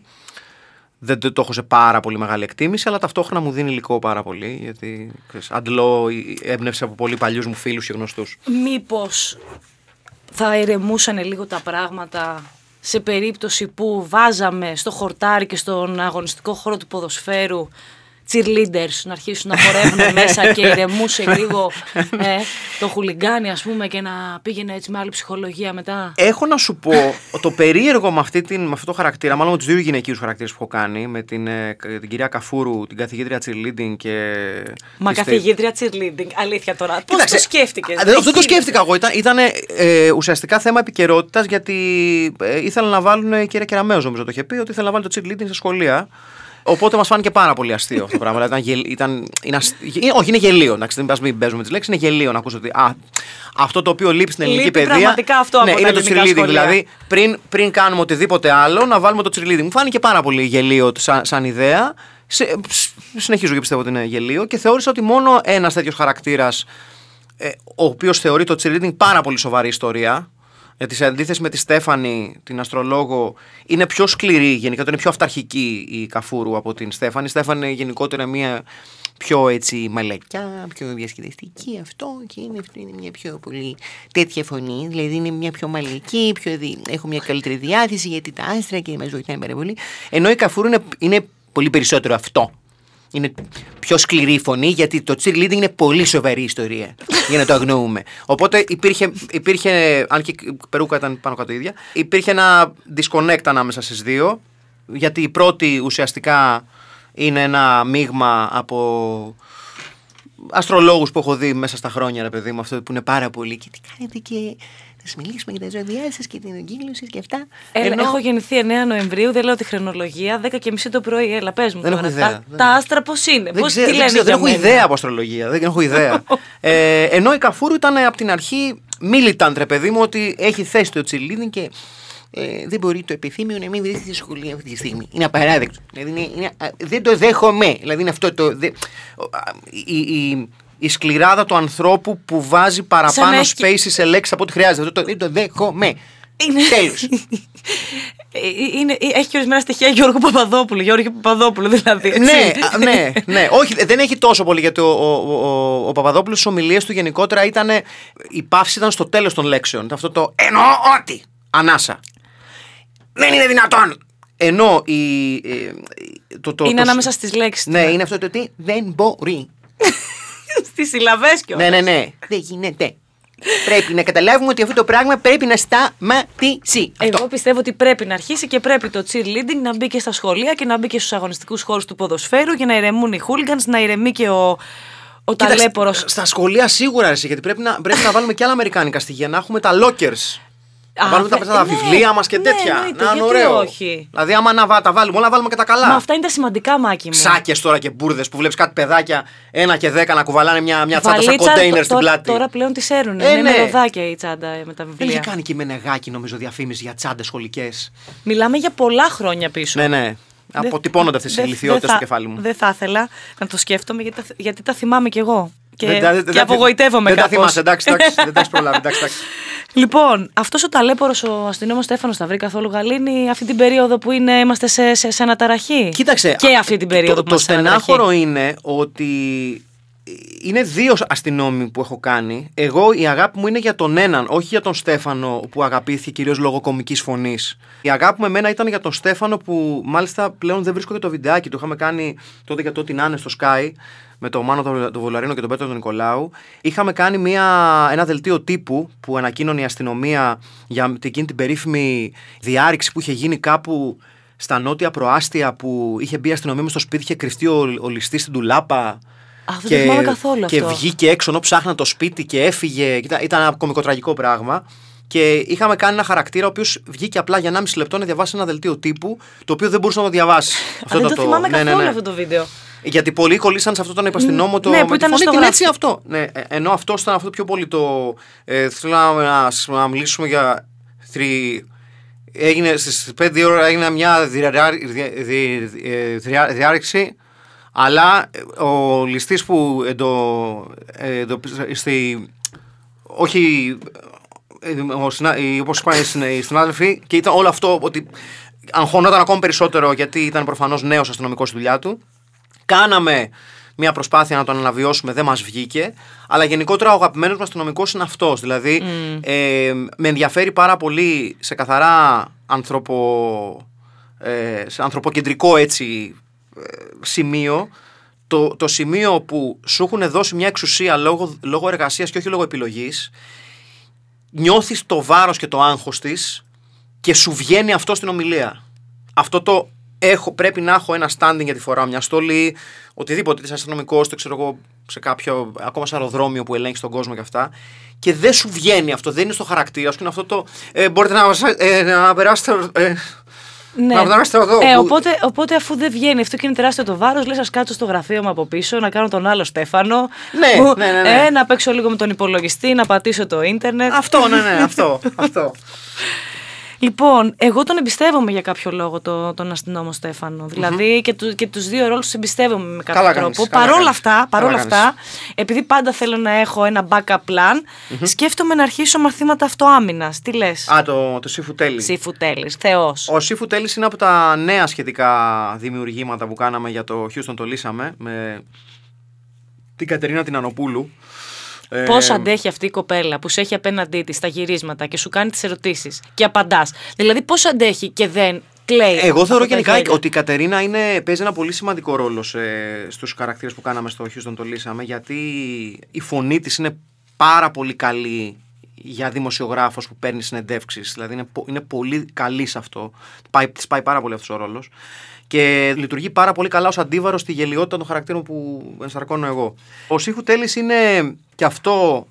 δεν το το έχω σε πάρα πολύ μεγάλη εκτίμηση, αλλά ταυτόχρονα μου δίνει υλικό πάρα πολύ, γιατί ξέρεις, αντλώ η έμπνευση από πολύ παλιούς μου φίλους και γνωστούς. Μήπως θα ηρεμούσαν λίγο τα πράγματα σε περίπτωση που βάζαμε στο χορτάρι και στον αγωνιστικό χώρο του ποδοσφαίρου cheerleaders να αρχίσουν να χορεύουν μέσα και ηρεμούσε λίγο ε, το χουλιγκάνι ας πούμε και να πήγαινε έτσι με άλλη ψυχολογία μετά. Έχω να σου πω το περίεργο με, αυτή την, με αυτό το χαρακτήρα, μάλλον με τους δύο γυναικείους χαρακτήρες που έχω κάνει, με την, ε, την κυρία Καφούρου, την καθηγήτρια cheerleading και. Μα καθηγήτρια cheerleading, αλήθεια τώρα. Πώς το σκέφτηκες; Αυτό το σκέφτηκα εγώ. Ήταν, ήταν ε, ουσιαστικά θέμα επικαιρότητας γιατί ε, ήθελαν να βάλουν. Η κυρία Κεραμέο, νομίζω το είχε πει, ότι ήθελαν να βάλουν το cheerleading στα σχολεία. Οπότε μας φάνηκε πάρα πολύ αστείο αυτό το πράγμα. Δηλαδή, ήταν, ήταν, είναι αστείο, όχι, είναι γελίο. Εντάξει, μην, μην παίζουμε τις λέξεις. Είναι γελίο να ακούσω ότι α, αυτό το οποίο λείπει στην ελληνική Λείπει παιδεία. πραγματικά αυτό ναι, από είναι τα το ελληνικά cheerleading. σχολεία. Δηλαδή, πριν, πριν κάνουμε οτιδήποτε άλλο, να βάλουμε το cheerleading. Μου φάνηκε πάρα πολύ γελίο σαν, σαν ιδέα. Σε, ψ, συνεχίζω και πιστεύω ότι είναι γελίο και θεώρησα ότι μόνο ένας τέτοιος χαρακτήρας, ε, ο οποίος θεωρεί το cheerleading πάρα πολύ σοβαρή ιστορία, γιατί σε αντίθεσης με τη Στέφανη, την αστρολόγο, είναι πιο σκληρή γενικά, είναι πιο αυταρχική η Καφούρου από την Στέφανη. Η Στέφανη γενικότερα είναι μια πιο έτσι μαλακιά, πιο διασκεδαστική αυτό και είναι, αυτό είναι μια πιο πολύ τέτοια φωνή. Δηλαδή είναι μια πιο μαλακή, πιο δι... έχω μια καλύτερη διάθεση γιατί τα άστρα και μας βοηθάνε πάρα πολύ. Ενώ η Καφούρου είναι, είναι πολύ περισσότερο αυτό. Είναι πιο σκληρή η φωνή γιατί το cheerleading είναι πολύ σοβαρή ιστορία για να το αγνοούμε. Οπότε υπήρχε, υπήρχε αν και η περούκα ήταν πάνω κάτω ίδια, υπήρχε ένα disconnect ανάμεσα στις δύο γιατί η πρώτη ουσιαστικά είναι ένα μείγμα από αστρολόγους που έχω δει μέσα στα χρόνια ρε παιδί μου αυτό που είναι πάρα πολύ και τι κάνετε και θα σας μιλήσουμε για τα ζώδιά σας και την εγκύκλωση και αυτά. Έλα, Ενώ- Έχω γεννηθεί 9 Νοεμβρίου, δεν λέω τη χρονολογία, 10 και μισή το πρωί. Έλα, πες μου Δεν τώρα. έχω ιδέα. Τα, Δεν- τα άστρα πώς είναι, Δεν πώ ξέρω, τι δεν, λένε. ξέρω, δεν για έχω μένα; ιδέα από αστρολογία. Δεν έχω ιδέα. ε, ενώ η Καφούρου ήταν από την αρχή militant, ρε παιδί μου, ότι έχει θέση το cheerleading και ε, δεν μπορεί το επιθύμιο να μην βρίσκεται στη σχολή αυτή τη στιγμή. Είναι απαράδεκτο. Δηλαδή είναι, είναι, α, δεν το δέχομαι. Δηλαδή είναι αυτό το. Δε, ο, α, η, η, η σκληράδα του ανθρώπου που βάζει Σαν παραπάνω να έχει- spaces σε λέξεις από ό,τι χρειάζεται. Αυτό το, δεν το δέχομαι. Είναι... Τέλος. Ε, είναι, έχει και ορισμένα στοιχεία Γιώργου Παπαδόπουλου. Γιώργο Παπαδόπουλου δηλαδή. έτσι. ναι, α, ναι, ναι. Όχι, δεν έχει τόσο πολύ γιατί ο, ο, ο, ο Παπαδόπουλος στις ομιλίες του γενικότερα ήταν. Η παύση ήταν στο τέλος των λέξεων. Ήταν αυτό το εννοώ ότι. Ανάσα. Δεν είναι δυνατόν. Ενώ η. ε, το, το, είναι το- ανάμεσα στις λέξεις. Ναι, είναι αυτό το τι δεν μπορεί. Στις συλλαβές κιόλας. ναι, ναι, ναι. Δεν γίνεται. πρέπει να καταλάβουμε ότι αυτό το πράγμα πρέπει να σταματήσει. Αυτό. Εγώ πιστεύω ότι πρέπει να αρχίσει και πρέπει το cheerleading να μπει και στα σχολεία και να μπει και στους αγωνιστικούς χώρους του ποδοσφαίρου για να ηρεμούν οι hooligans, να ηρεμεί και ο, ο Κοίταξε, ταλέπορος. Στα σχολεία σίγουρα εσύ, γιατί πρέπει να, πρέπει να βάλουμε και άλλα αμερικάνικα στοιχεία. Να έχουμε τα lockers. Να Α, βάλουμε τα, δε- τα ναι, βιβλία μας και ναι, τέτοια. εννοείται, να είναι γιατί ωραίο. όχι. Δηλαδή, άμα να βα- τα βάλουμε όλα, να βάλουμε και τα καλά. Μα αυτά είναι τα σημαντικά, Μάκη μου. Σάκε τώρα και μπουρδες που βλέπεις κάτι παιδάκια ένα και δέκα να κουβαλάνε μια, μια τσάντα σαν Βαλίτσα, κοντέινερ τ- στην τώρα- πλάτη. Τώρα πλέον τις έρουν. Ε, είναι ναι. με ροδάκια η τσάντα ε, με τα Δεν είχε βιβλία. κάνει και η Μενεγάκη, νομίζω, διαφήμιση για τσάντε σχολικές. Μιλάμε για πολλά χρόνια πίσω. Ναι, ναι. Δεν- Αποτυπώνονται αυτές οι δεν- ηλικιότητες δεν στο θα- κεφάλι μου. Δεν θα ήθελα να το σκέφτομαι γιατί τα, γιατί τα θυμάμαι κι εγώ. Και, Δεν τα- δεν και τα- απογοητεύομαι Δεν τα κάπως. θυμάσαι, εντάξει, εντάξει, δεν τα έχεις προλάβει. εντάξει, εντάξει. Λοιπόν, αυτός ο ταλέπορος ο αστυνόμος Στέφανος θα βρει καθόλου γαλήνη αυτή την περίοδο που είναι, είμαστε σε, σε, σε αναταραχή; Κοίταξε. Και αυτή την περίοδο το, που το είμαστε σε αναταραχή. στενάχωρο είναι ότι είναι δύο αστυνόμοι που έχω κάνει. Εγώ η αγάπη μου είναι για τον έναν, όχι για τον Στέφανο που αγαπήθηκε κυρίως λόγω κομικής φωνής. Η αγάπη μου εμένα ήταν για τον Στέφανο που μάλιστα πλέον δεν βρίσκω και το βιντεάκι. Το είχαμε κάνει τότε για το ότι να είναι στο Sky με τον Μάνο τον τον Βολαρίνο και τον Πέτρο τον Νικολάου. Είχαμε κάνει μια, ένα δελτίο τύπου που ανακοίνωνε η αστυνομία για εκείνη την περίφημη διάρρηξη που είχε γίνει κάπου στα νότια προάστια που είχε μπει η αστυνομία μες στο σπίτι, είχε κρυφτεί ο, ο ληστής στην τουλάπα. Α, δεν το θυμάμαι καθόλου και αυτό. βγήκε έξω ενώ ψάχναν το σπίτι και έφυγε. Ήταν, ήταν ένα κομικοτραγικό πράγμα. Και είχαμε κάνει ένα χαρακτήρα ο οποίος βγήκε απλά για 1,5 λεπτό να διαβάσει ένα δελτίο τύπου, το οποίο δεν μπορούσε να το διαβάσει. Α, δεν το, θυμάμαι ναι, ναι, καθόλου ναι. αυτό το βίντεο. Γιατί πολλοί κολλήσαν σε αυτό τον υπαστηνόμο το. ναι, που με τη ήταν φωνή στο την γραφείο. έτσι αυτό. Ναι, ε, ενώ αυτό ήταν αυτό πιο πολύ το. Ε, θέλω να, να, να μιλήσουμε για. Θρι, έγινε στις 5 ώρα έγινε μια διαρρά- δια- δι- ε, δια- διάρρηξη. Αλλά ε, ο ληστής που εντο, ε, εντοπίζ- στη, όχι ε, ο συνα- οι- όπως είπαν οι συνα- οι συνάδελφοι και ήταν όλο αυτό ότι αγχωνόταν ακόμα περισσότερο γιατί ήταν προφανώς νέος αστυνομικός στη δουλειά του Κάναμε μια προσπάθεια να τον αναβιώσουμε, δεν μας βγήκε. Αλλά γενικότερα ο αγαπημένος μας αστυνομικός είναι αυτός. Δηλαδή, ε, με ενδιαφέρει πάρα πολύ σε καθαρά ανθρωπο, ε, σε ανθρωποκεντρικό έτσι, ε, σημείο το, το σημείο που σου έχουν δώσει μια εξουσία λόγω, λόγω εργασίας και όχι λόγω επιλογής, νιώθεις το βάρος και το άγχος της και σου βγαίνει αυτό στην ομιλία. Αυτό το έχω, πρέπει να έχω ένα standing γιατί φοράω μια στολή, οτιδήποτε, είσαι αστυνομικό, το ξέρω εγώ, σε κάποιο, ακόμα σε αεροδρόμιο που ελέγχεις τον κόσμο και αυτά. Και δεν σου βγαίνει αυτό, δεν είναι στο χαρακτήρα σου. Είναι αυτό το. Ε, μπορείτε να, ε, να περάσετε. Ε, Ναι. Να περάσετε εδώ. Ε, που- οπότε, οπότε αφού δεν βγαίνει αυτό και είναι τεράστιο το βάρος, λες: Α κάτσω στο γραφείο μου από πίσω, να κάνω τον άλλο Στέφανο. Ναι, που- ναι, ναι, ναι. Ε, να παίξω λίγο με τον υπολογιστή, να πατήσω το ίντερνετ. Αυτό, ναι, ναι, αυτό. αυτό. Λοιπόν, εγώ τον εμπιστεύομαι για κάποιο λόγο το, τον αστυνόμο Στέφανο. Δηλαδή και, του, και τους δύο ρόλους τους εμπιστεύομαι με κάποιο Καλά τρόπο. κάνεις, καλά παρόλα κάνεις. αυτά, παρόλα Καλά αυτά, επειδή πάντα θέλω να έχω ένα backup plan, σκέφτομαι να αρχίσω μαθήματα αυτοάμυνας. Τι λες, Α, το, το Σύφου Τέλη. Σύφου Τέλης, θεός. Ο Σύφου Τέλης είναι από τα νέα σχετικά δημιουργήματα που κάναμε για το Houston το λύσαμε με την Κατερίνα την Ανοπούλου. Ε, Πώς αντέχει αυτή η κοπέλα που σε έχει απέναντί της στα γυρίσματα και σου κάνει τις ερωτήσεις και απαντάς. Δηλαδή, πώς αντέχει και δεν κλαίει. Εγώ θεωρώ από τα γενικά γέλια; ότι η Κατερίνα είναι, παίζει ένα πολύ σημαντικό ρόλο σε, στους χαρακτήρες που κάναμε στο Houston το λύσαμε γιατί η φωνή της είναι πάρα πολύ καλή για δημοσιογράφος που παίρνει συνεντεύξεις δηλαδή είναι, πο- είναι πολύ καλή σε αυτό πάει, της πάει πάρα πολύ αυτός ο ρόλος και λειτουργεί πάρα πολύ καλά ως αντίβαρος στη γελιότητα των χαρακτήρων που ενσαρκώνω εγώ. Ο Σύχου Τέλης είναι και αυτό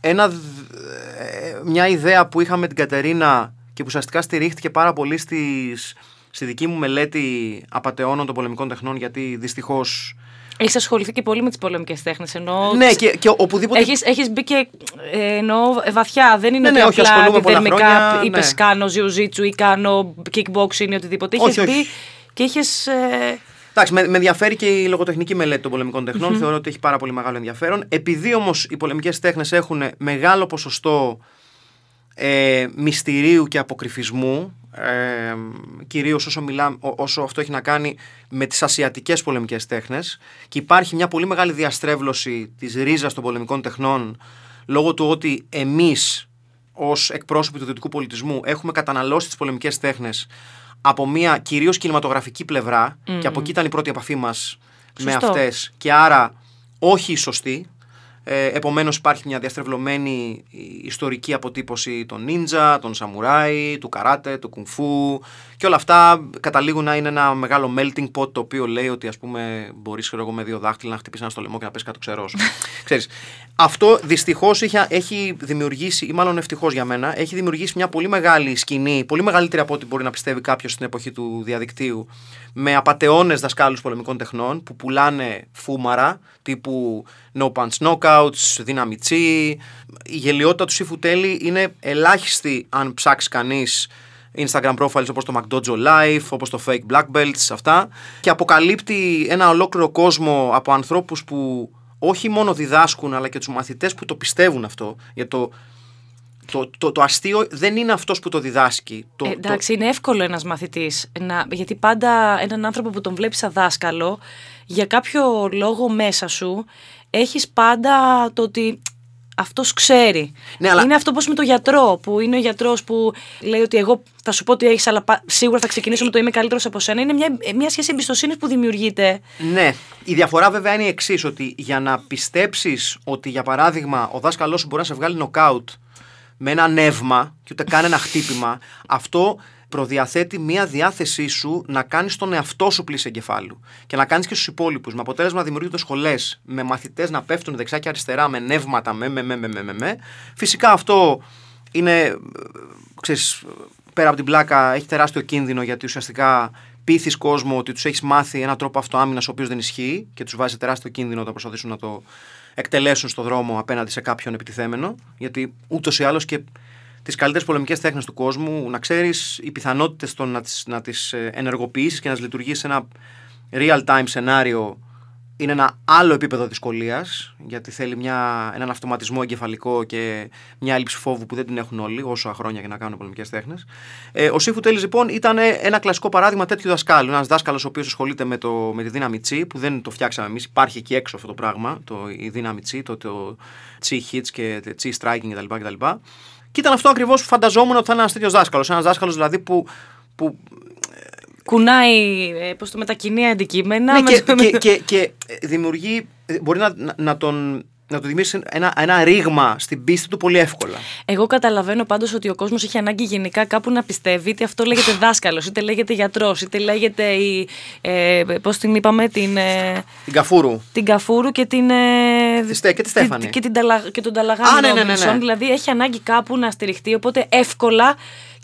ένα, δ- ε, μια ιδέα που είχαμε με την Κατερίνα και που ουσιαστικά στηρίχθηκε πάρα πολύ στις, στη δική μου μελέτη απαταιώνων των πολεμικών τεχνών γιατί δυστυχώς Έχεις ασχοληθεί και πολύ με τις πολεμικές τέχνες. Ενώ ναι και, και οπουδήποτε Έχεις, έχεις μπει και ε, εννοώ ε, βαθιά. Δεν είναι Ναι, ότι ναι, όχι, απλά ασχολούμαι πολλά επιδερμικά χρόνια, είπες ναι. κάνω jiu-jitsu ή κάνω kickboxing ή οτιδήποτε. Όχι, Είχες μπει όχι. Και είχες... Ε, Εντάξει, με, με ενδιαφέρει και η λογοτεχνική μελέτη των πολεμικών τεχνών. Θεωρώ ότι έχει πάρα πολύ μεγάλο ενδιαφέρον. Επειδή όμως οι πολεμικές τέχνες έχουν μεγάλο ποσοστό ε, μυστηρίου και αποκρυφισμού, ε, κυρίως όσο, μιλά, ό- όσο αυτό έχει να κάνει με τις ασιατικές πολεμικές τέχνες και υπάρχει μια πολύ μεγάλη διαστρέβλωση της ρίζας των πολεμικών τεχνών λόγω του ότι εμείς ως εκπρόσωποι του δυτικού πολιτισμού έχουμε καταναλώσει τις πολεμικές τέχνες από μια κυρίως κινηματογραφική πλευρά και από εκεί ήταν η πρώτη επαφή μας με Σωστό. αυτές. Και άρα όχι η σωστή. Ε, Επομένως, υπάρχει μια διαστρεβλωμένη ιστορική αποτύπωση των νίντζα, των σαμουράι, του καράτε, του κουνφού και όλα αυτά καταλήγουν να είναι ένα μεγάλο melting pot το οποίο λέει ότι ας πούμε μπορείς ξέρω εγώ, με δύο δάχτυλα να χτυπήσεις ένα στο λαιμό και να πέσει κάτω ξερός. Ξέρεις, αυτό δυστυχώς έχει, έχει δημιουργήσει, ή μάλλον ευτυχώς για μένα, έχει δημιουργήσει μια πολύ μεγάλη σκηνή, πολύ μεγαλύτερη από ό,τι μπορεί να πιστεύει κάποιος στην εποχή του διαδικτύου, με απαταιώνες δασκάλους πολεμικών τεχνών που πουλάνε φούμαρα τύπου no punch knockouts, δύναμη τσι. Η γελιότητα του Σύφου Τέλη είναι ελάχιστη αν ψάξεις κανείς Instagram profiles όπως το McDojo Life, όπως το Fake Black Belts, αυτά και αποκαλύπτει ένα ολόκληρο κόσμο από ανθρώπους που όχι μόνο διδάσκουν αλλά και τους μαθητές που το πιστεύουν αυτό για το το, το, το αστείο δεν είναι αυτός που το διδάσκει. Το, Ε, εντάξει, είναι εύκολο ένας μαθητής, να, γιατί πάντα έναν άνθρωπο που τον βλέπεις σαν δάσκαλο, για κάποιο λόγο μέσα σου, έχεις πάντα το ότι αυτός ξέρει. Ναι, αλλά- Είναι αυτό πώς με το γιατρό, που είναι ο γιατρός που λέει ότι εγώ θα σου πω ότι έχεις, αλλά πα- σίγουρα θα ξεκινήσω με το είμαι καλύτερος από σένα. Είναι μια, μια σχέση εμπιστοσύνης που δημιουργείται. Ναι. Η διαφορά βέβαια είναι η εξής: Ότι για να πιστέψεις ότι για παράδειγμα ο δάσκαλός σου μπορεί να σε βγάλει νοκάουτ με ένα νεύμα και ούτε καν ένα χτύπημα, αυτό προδιαθέτει μία διάθεσή σου να κάνεις τον εαυτό σου πλήση εγκεφάλου και να κάνεις και στους υπόλοιπους. Με αποτέλεσμα να δημιουργούνται σχολές με μαθητές να πέφτουν δεξιά και αριστερά με νεύματα, με, με, με, με, με, με, με. Φυσικά αυτό είναι, ε, ξέρεις, πέρα από την πλάκα, έχει τεράστιο κίνδυνο γιατί ουσιαστικά πείθεις κόσμο ότι τους έχεις μάθει έναν τρόπο αυτοάμυνας ο οποίος δεν ισχύει και τους βάζει σε τεράστιο κίνδυνο όταν προσπαθήσουν να το εκτελέσουν στο δρόμο απέναντι σε κάποιον επιτιθέμενο. Γιατί ούτως ή άλλως και τις καλύτερες πολεμικές τέχνες του κόσμου, να ξέρεις, οι πιθανότητες να τις να τις ε, ενεργοποιήσεις και να τις λειτουργήσεις σε ένα real-time σενάριο είναι ένα άλλο επίπεδο δυσκολίας, γιατί θέλει μια, έναν αυτοματισμό εγκεφαλικό και μια έλλειψη φόβου που δεν την έχουν όλοι, όσο χρόνια για να κάνουν πολεμικές τέχνες. Ε, ο Σύφου Τέλη, λοιπόν, ήταν ένα κλασικό παράδειγμα τέτοιου δασκάλου. Ένας δάσκαλος ο οποίος ασχολείται με, το, με τη δύναμη τσι, που δεν το φτιάξαμε εμείς, υπάρχει εκεί έξω αυτό το πράγμα, το, η δύναμη τσι, το, το τσι hits και το τσι striking κτλ. κτλ. Και ήταν αυτό ακριβώς που φανταζόμουν ότι θα είναι ένας τέτοιος δάσκαλος. Ένας δάσκαλος δηλαδή που, που κουνάει ε, πώς το μετακινεί αντικείμενα. Ναι, με και, το- και, και, και δημιουργεί. Μπορεί να, να, να τον. Να του δημιουργήσει ένα, ένα ρήγμα στην πίστη του πολύ εύκολα. Εγώ καταλαβαίνω πάντως ότι ο κόσμος έχει ανάγκη γενικά κάπου να πιστεύει είτε αυτό λέγεται δάσκαλος, είτε λέγεται γιατρός, είτε λέγεται η, ε, πώς την είπαμε, την, ε, Την Καφούρου. την Καφούρου και την... Ε, Τη Στέ- και τη Στέφανη. Και, την, Ταλα- και τον Ταλαγάνη Α, ναι, ναι, ναι, ναι. Ρόμπινσον. Δηλαδή έχει ανάγκη κάπου να στηριχτεί, οπότε εύκολα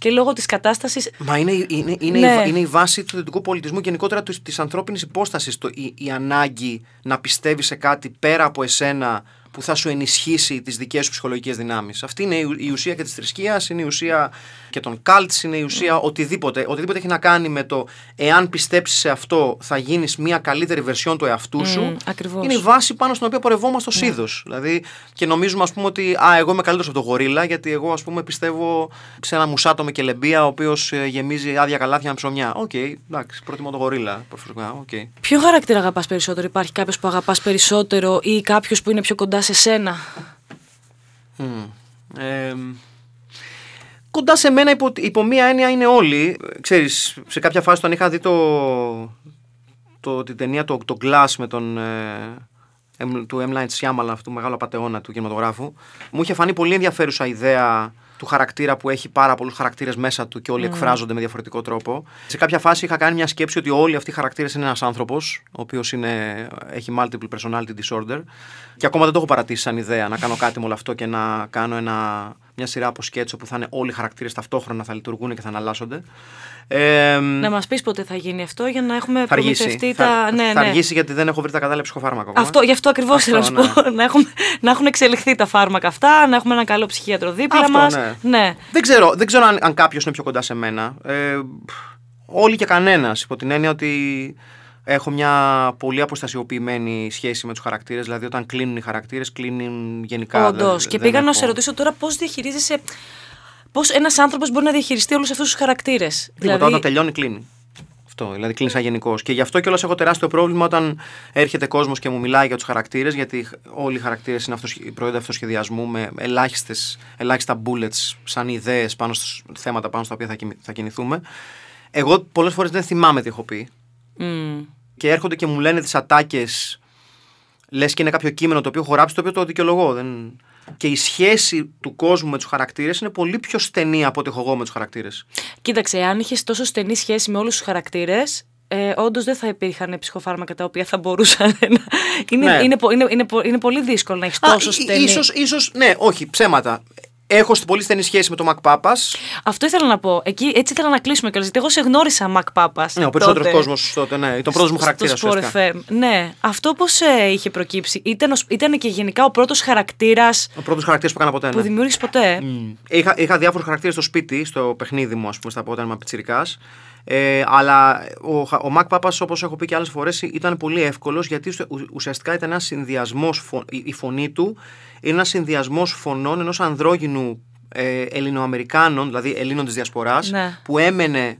και λόγω της κατάστασης Μα είναι, είναι, είναι, Ναι. η, βα- είναι η βάση του δυτικού πολιτισμού και γενικότερα της ανθρώπινης υπόστασης. Η, η ανάγκη να πιστεύεις σε κάτι πέρα από εσένα που θα σου ενισχύσει τις δικές σου ψυχολογικές δυνάμεις. Αυτή είναι η, ου- η ουσία και της θρησκείας, είναι η ουσία και των cults, είναι η ουσία οτιδήποτε. Οτιδήποτε έχει να κάνει με το εάν πιστέψεις σε αυτό θα γίνεις μια καλύτερη βερσιόν του εαυτού σου. Μμ, ακριβώς. Είναι η βάση πάνω στην οποία πορευόμαστε ως είδος. Δηλαδή, και νομίζουμε, ας πούμε, ότι α, εγώ είμαι καλύτερος από τον γορίλα, γιατί εγώ, ας πούμε, πιστεύω σε ένα μουσάτο με κελεμπία, ο οποίος γεμίζει άδεια καλάθια με ψωμιά. Οκ, εντάξει, προτιμώ τον γορίλα. Προσωπικά, οκ. Ποιο χαρακτήρα αγαπάς περισσότερο, υπάρχει κάποιος που αγαπάς περισσότερο ή κάποιος που είναι πιο κοντά σε σένα; Μμ. Ε, κοντά σε μένα υπό, υπό μία έννοια είναι όλοι. Ξέρεις, σε κάποια φάση όταν είχα δει το, το, την ταινία το, το Glass με τον, ε, Εμ- του M. Night Shyamalan, αυτού του μεγάλου απατεώνα του κινηματογράφου, μου είχε φανεί πολύ ενδιαφέρουσα ιδέα του χαρακτήρα που έχει πάρα πολλούς χαρακτήρες μέσα του και όλοι εκφράζονται με διαφορετικό τρόπο. Σε κάποια φάση είχα κάνει μια σκέψη ότι όλοι αυτοί οι χαρακτήρες είναι ένας άνθρωπος, ο οποίος έχει multiple personality disorder. Και ακόμα δεν το έχω παρατήσει σαν ιδέα να κάνω κάτι με όλο αυτό και να κάνω ένα, μια σειρά από σκέτσο που θα είναι όλοι οι χαρακτήρες ταυτόχρονα, θα λειτουργούν και θα αναλλάσσονται. Ε, Να μας πεις πότε θα γίνει αυτό για να έχουμε θα αργήσει. προμηθευτεί Θα, τα... Ναι, θα ναι. αργήσει γιατί δεν έχω βρει τα κατάλληλα ψυχοφάρμακα. ακόμα. Αυτό, γι' αυτό ακριβώς Αυτό, θέλω να σου ναι. πω. Να έχουν, να έχουν εξελιχθεί τα φάρμακα αυτά, να έχουμε ένα καλό ψυχίατρο δίπλα Αυτό, μας. ναι. ναι. Δεν ξέρω, δεν ξέρω αν, αν κάποιος είναι πιο κοντά σε μένα. Ε, όλοι και κανένας. Υπό την έννοια ότι έχω μια πολύ αποστασιοποιημένη σχέση με τους χαρακτήρες. Δηλαδή, όταν κλείνουν οι χαρακτήρες, κλείνουν γενικά. Όντως. Δεν- Και δεν πήγα να έχω- σε ρωτήσω τώρα πώς διαχειρίζεσαι. Πώς ένας άνθρωπος μπορεί να διαχειριστεί όλους αυτούς τους χαρακτήρες. Τίποτα, όταν τελειώνει, κλείνει. Αυτό, δηλαδή κλείνει σαν γενικός. Και γι' αυτό κιόλας έχω τεράστιο πρόβλημα όταν έρχεται κόσμος και μου μιλάει για τους χαρακτήρες, γιατί όλοι οι χαρακτήρες είναι αυτοσχε... προϊόντα αυτοσχεδιασμού με ελάχιστες, ελάχιστα bullets σαν ιδέες πάνω στα θέματα πάνω στα οποία θα, κινη- θα κινηθούμε. Εγώ πολλές φορές δεν θυμάμαι τι έχω πει. Μμ. Και έρχονται και μου λένε τις ατάκες, λες και είναι κάποιο κείμενο το οποίο έχω γράψει, το οποίο το δικαιολογώ. Δεν... Και η σχέση του κόσμου με τους χαρακτήρες είναι πολύ πιο στενή από ό,τι έχω εγώ με τους χαρακτήρες. Κοίταξε, αν είχες τόσο στενή σχέση με όλους τους χαρακτήρες, ε, όντως δεν θα υπήρχαν ψυχοφάρμακα τα οποία θα μπορούσαν να. Είναι, Ναι. είναι, πο- είναι, είναι, πο- είναι πολύ δύσκολο να έχεις τόσο Α, ί- στενή. Ίσως, ίσως, ναι, όχι, ψέματα. Έχω στην πολύ στενή σχέση με τον Μακ Πάπας. Αυτό ήθελα να πω. Εκεί, έτσι ήθελα να κλείσουμε κιόλας. Γιατί εγώ σε γνώρισα Μακ Πάπας. Ναι, ο περισσότερος κόσμος τότε, ναι. Ήταν ο πρώτο μου χαρακτήρα. Στο Sport FM. Ναι. Αυτό πώς είχε προκύψει; Ήταν, ο- ήταν και γενικά ο πρώτος χαρακτήρας Ο πρώτος χαρακτήρας που έκανα ποτέ. που Ναι. δημιούργησε ποτέ; Μμ. Είχα, είχα διάφορους χαρακτήρες στο σπίτι, στο παιχνίδι μου, ας πούμε, στα όταν ήμουν πιτσιρικάς. Ε, αλλά ο, ο Μακ Πάπας, όπως έχω πει και άλλες φορές, ήταν πολύ εύκολος γιατί ουσια- ου- ουσιαστικά ήταν ένας συνδυασμός. Η, η φωνή του είναι ένας συνδυασμός φωνών ενός ανδρόγυνου ε, Ελληνοαμερικάνων, δηλαδή Ελλήνων της Διασποράς, Ναι. που έμενε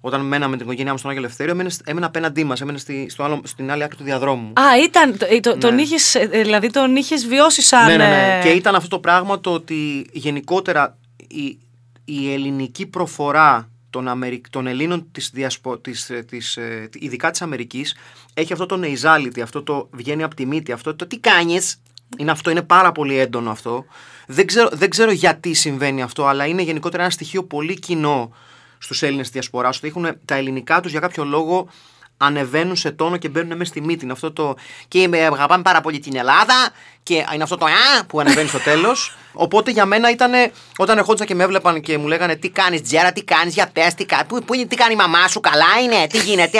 όταν μέναμε με την οικογένειά μου στον Άγιο Ελευθέριο, έμενε, έμενε απέναντί μας, έμενε στη, στο άλλο, στην άλλη άκρη του διαδρόμου. Α, ήταν. το- το- Τον Ναι. είχες, ε, δηλαδή τον είχες βιώσει σαν. Ναι, ναι, ναι. ε, Και ήταν αυτό το πράγμα το ότι γενικότερα η, η ελληνική προφορά των, Αμερικ... των Ελλήνων της, διασπο... της, ε, της, ε, ειδικά της Αμερικής έχει αυτό το nasality, αυτό το βγαίνει από τη μύτη, αυτό το τι κάνεις; Είναι αυτό, είναι πάρα πολύ έντονο αυτό. Δεν ξέρω, δεν ξέρω γιατί συμβαίνει αυτό, αλλά είναι γενικότερα ένα στοιχείο πολύ κοινό στους Έλληνες της διασποράς, ότι έχουν τα ελληνικά τους για κάποιο λόγο ανεβαίνουν σε τόνο και μπαίνουν μέσα στη μύτη. Είναι αυτό το. και με αγαπάμε πάρα πολύ την Ελλάδα και είναι αυτό το α που ανεβαίνει στο τέλος. Οπότε για μένα ήταν όταν ερχόντουσαν και με έβλεπαν και μου λέγανε Τι κάνεις, Τζέρα, τι κάνεις, για πες, τι, κα- πού, πού είναι, τι κάνει η μαμά σου, καλά είναι, τι γίνεται;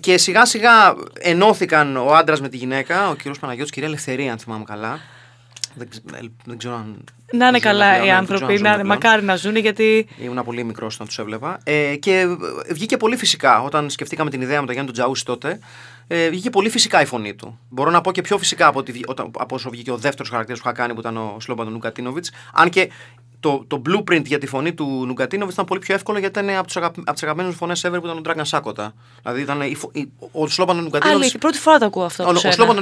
και σιγά σιγά ενώθηκαν ο άντρας με τη γυναίκα, ο κύριος Παναγιώτης, κυρία Ελευθερία, αν θυμάμαι καλά. Δεν, ξε- ε, δεν ξέρω αν. Να είναι ζουν καλά πλέον, οι ναι, δεν άνθρωποι, ξέρω αν να είναι ζουν πλέον. μακάρι να ζουν γιατί. Ήμουν πολύ μικρός όταν τους έβλεπα. Ε, και ε, βγήκε πολύ φυσικά όταν σκεφτήκαμε την ιδέα με τον Γιάννη τον Τζαούση τότε. Ε, βγήκε πολύ φυσικά η φωνή του. Μπορώ να πω και πιο φυσικά από, ότι, βγη- όταν, από όσο βγήκε ο δεύτερος χαρακτήρας που είχα κάνει που ήταν ο Σλόμπαν τον Ουκατίνοβιτ. Αν και το, το blueprint για τη φωνή του Νουγκατίνοβιτς ήταν πολύ πιο εύκολο γιατί ήταν από, τους αγαπη, από τις αγαπημένες φωνές ever που ήταν ο Dragon Σάκοτα. Δηλαδή ήταν η, η, ο Σλόπαν του Νουγκατίνοβιτ. Άλλη, πρώτη φορά το ακούω αυτό. Ο, ο Σλόπαν του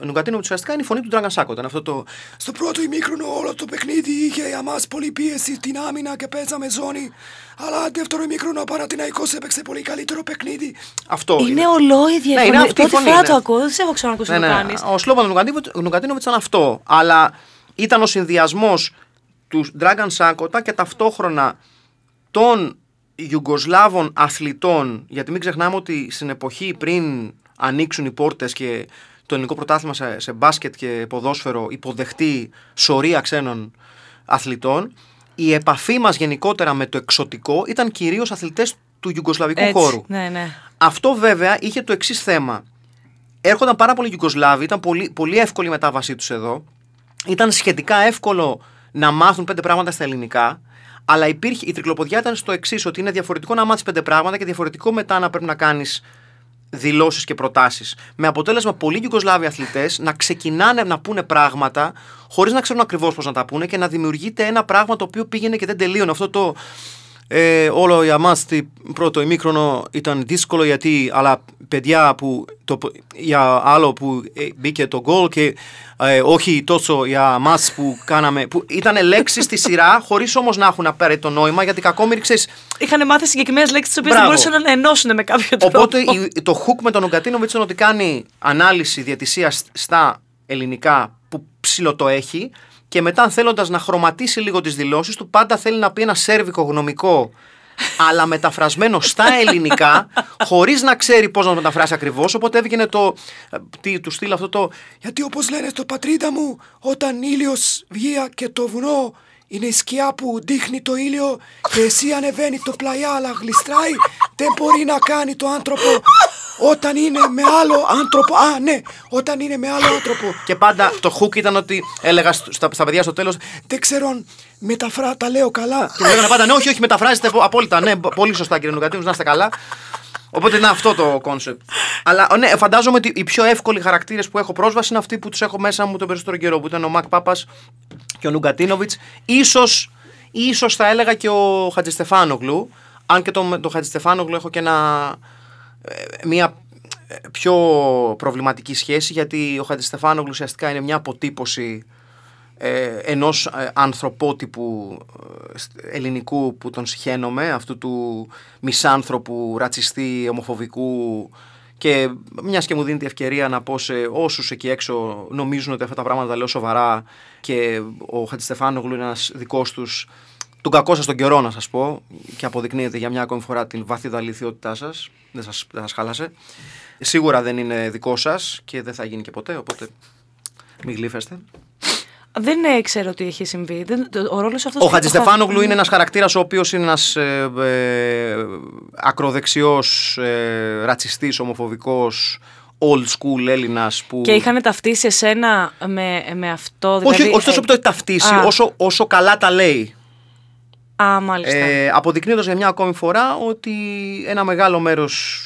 Νουγκατίνοβιτ ουσιαστικά είναι η φωνή του Dragon Σάκοτα. Αυτό το. Στο πρώτο ημίχρονο όλο το παιχνίδι είχε για μας πολύ πίεση στην άμυνα και παίζαμε ζώνη. Αλλά δεύτερο ημίχρονο ο Παναθηναϊκός έπαιξε πολύ καλύτερο παιχνίδι. Αυτό Είναι είναι. ολόιδια Ναι, η είναι φωνή. αυτή η Πρώτη φωνή, φορά ναι. το ακούω, δεν σε έχω ξανακούσει Ναι, να ναι. το κάνεις. Ο Σλόπαν του Νουγκατίνοβιτς ήταν αυτό. Αλλά ήταν ο συνδυασμός τους Dragon Σάκοτα και ταυτόχρονα των Ιουγκοσλάβων αθλητών. Γιατί μην ξεχνάμε ότι στην εποχή πριν ανοίξουν οι πόρτες και το ελληνικό πρωτάθλημα σε, σε μπάσκετ και ποδόσφαιρο υποδεχτεί σωρία ξένων αθλητών, η επαφή μας γενικότερα με το εξωτικό ήταν κυρίως αθλητές του Ιουγκοσλαβικού Έτσι, χώρου. Ναι, ναι. Αυτό βέβαια είχε το εξής θέμα. Έρχονταν πάρα πολλοί Ιουγκοσλάβοι, ήταν πολύ, πολύ εύκολη η μετάβασή τους εδώ. Ήταν σχετικά εύκολο να μάθουν πέντε πράγματα στα ελληνικά. Αλλά υπήρχε, η τρικλοποδιά ήταν στο εξής, ότι είναι διαφορετικό να μάθεις πέντε πράγματα και διαφορετικό μετά να πρέπει να κάνεις δηλώσεις και προτάσεις. Με αποτέλεσμα πολλοί Ιουγκοσλάβοι αθλητές να ξεκινάνε να πούνε πράγματα χωρίς να ξέρουν ακριβώς πώς να τα πούνε και να δημιουργείται ένα πράγμα το οποίο πήγαινε και δεν τελείωνε. Αυτό το. Ε, όλο για μας το πρώτο ημίχρονο ήταν δύσκολο γιατί αλλά παιδιά που το, για άλλο που ε, μπήκε το γκολ και ε, όχι τόσο για μας που κάναμε που ήταν λέξεις στη σειρά χωρίς όμως να έχουν απαραίτητο νόημα γιατί κακόμοιροι ξέρεις Είχαν μάθει συγκεκριμένες λέξεις τις οποίες δεν Μπράβο. μπορούσαν να ενώσουν με κάποιο τρόπο. Οπότε η- το hook με τον Ογκατίνοβιτ είναι ότι κάνει ανάλυση διατησία στα ελληνικά που ψηλό το έχει και μετά θέλοντας να χρωματίσει λίγο τις δηλώσεις του, πάντα θέλει να πει ένα σέρβικο γνωμικό αλλά μεταφρασμένο στα ελληνικά, χωρίς να ξέρει πώς να το μεταφράσει ακριβώς. Οπότε έβγαινε το. ε, Τι, του στείλει αυτό το. Γιατί όπως λένε στο πατρίδα μου, όταν ήλιος βγει και το βουνό είναι η σκιά που δείχνει το ήλιο και εσύ ανεβαίνει το πλαϊά αλλά γλιστράει, δεν μπορεί να κάνει το άνθρωπο όταν είναι με άλλο άνθρωπο. Α, ναι, όταν είναι με άλλο άνθρωπο. Και πάντα το hook ήταν ότι έλεγα στ- στα, στα παιδιά στο τέλος. Δεν ξέρω αν μεταφρά τα λέω καλά. Και μου λέγανε πάντα ναι, όχι, όχι, μεταφράζετε απο- απόλυτα. Ναι, πο- πολύ σωστά κύριε Νουγκατίνου, να είστε καλά. Οπότε είναι αυτό το concept. Αλλά ναι, φαντάζομαι ότι οι πιο εύκολοι χαρακτήρες που έχω πρόσβαση είναι αυτοί που τους έχω μέσα μου τον περισσότερο καιρό. Που ήταν ο Μακ Πάπας και ο Νουγκατίνοβιτ. σω ίσως θα έλεγα και ο Χατζηστεφάνογλου. Αν και το, με τον Χατζηστεφάνογλου έχω και ένα, ε, μια ε, πιο προβληματική σχέση γιατί ο Χατζηστεφάνογλου ουσιαστικά είναι μια αποτύπωση ε, ενός ε, ανθρωπότυπου ε, στ- ελληνικού που τον συχαίνομαι, αυτού του μισάνθρωπου, ρατσιστή, ομοφοβικού και μιας και μου δίνει τη ευκαιρία να πω σε όσους εκεί έξω νομίζουν ότι αυτά τα πράγματα τα λέω σοβαρά και ο Χατζηστεφάνογλου είναι ένας δικός τους τον κακό σας τον καιρό να σας πω και αποδεικνύεται για μια ακόμη φορά την βαθύδα αληθιότητά σας. Δεν σας, δεν σας χάλασε. Σίγουρα δεν είναι δικό σας και δεν θα γίνει και ποτέ οπότε μην γλύφεστε Δεν ε, ξέρω τι έχει συμβεί. Δεν, το- ο ρόλος αυτός. Ο Χατζηστεφάνογλου είναι ένας χαρακτήρας ο οποίος είναι ένας ε, ε, ακροδεξιός, ε, ρατσιστής, ομοφοβικός, old school Έλληνας που. Και είχαν ταυτίσει εσένα με, με αυτό. όχι, Δηλαδή, όχι τόσο που το έχει ταυτίσει, Α. όσο, όσο καλά τα λέει. Α, μάλιστα. Ε, Αποδεικνύοντας για μια ακόμη φορά ότι ένα μεγάλο μέρος.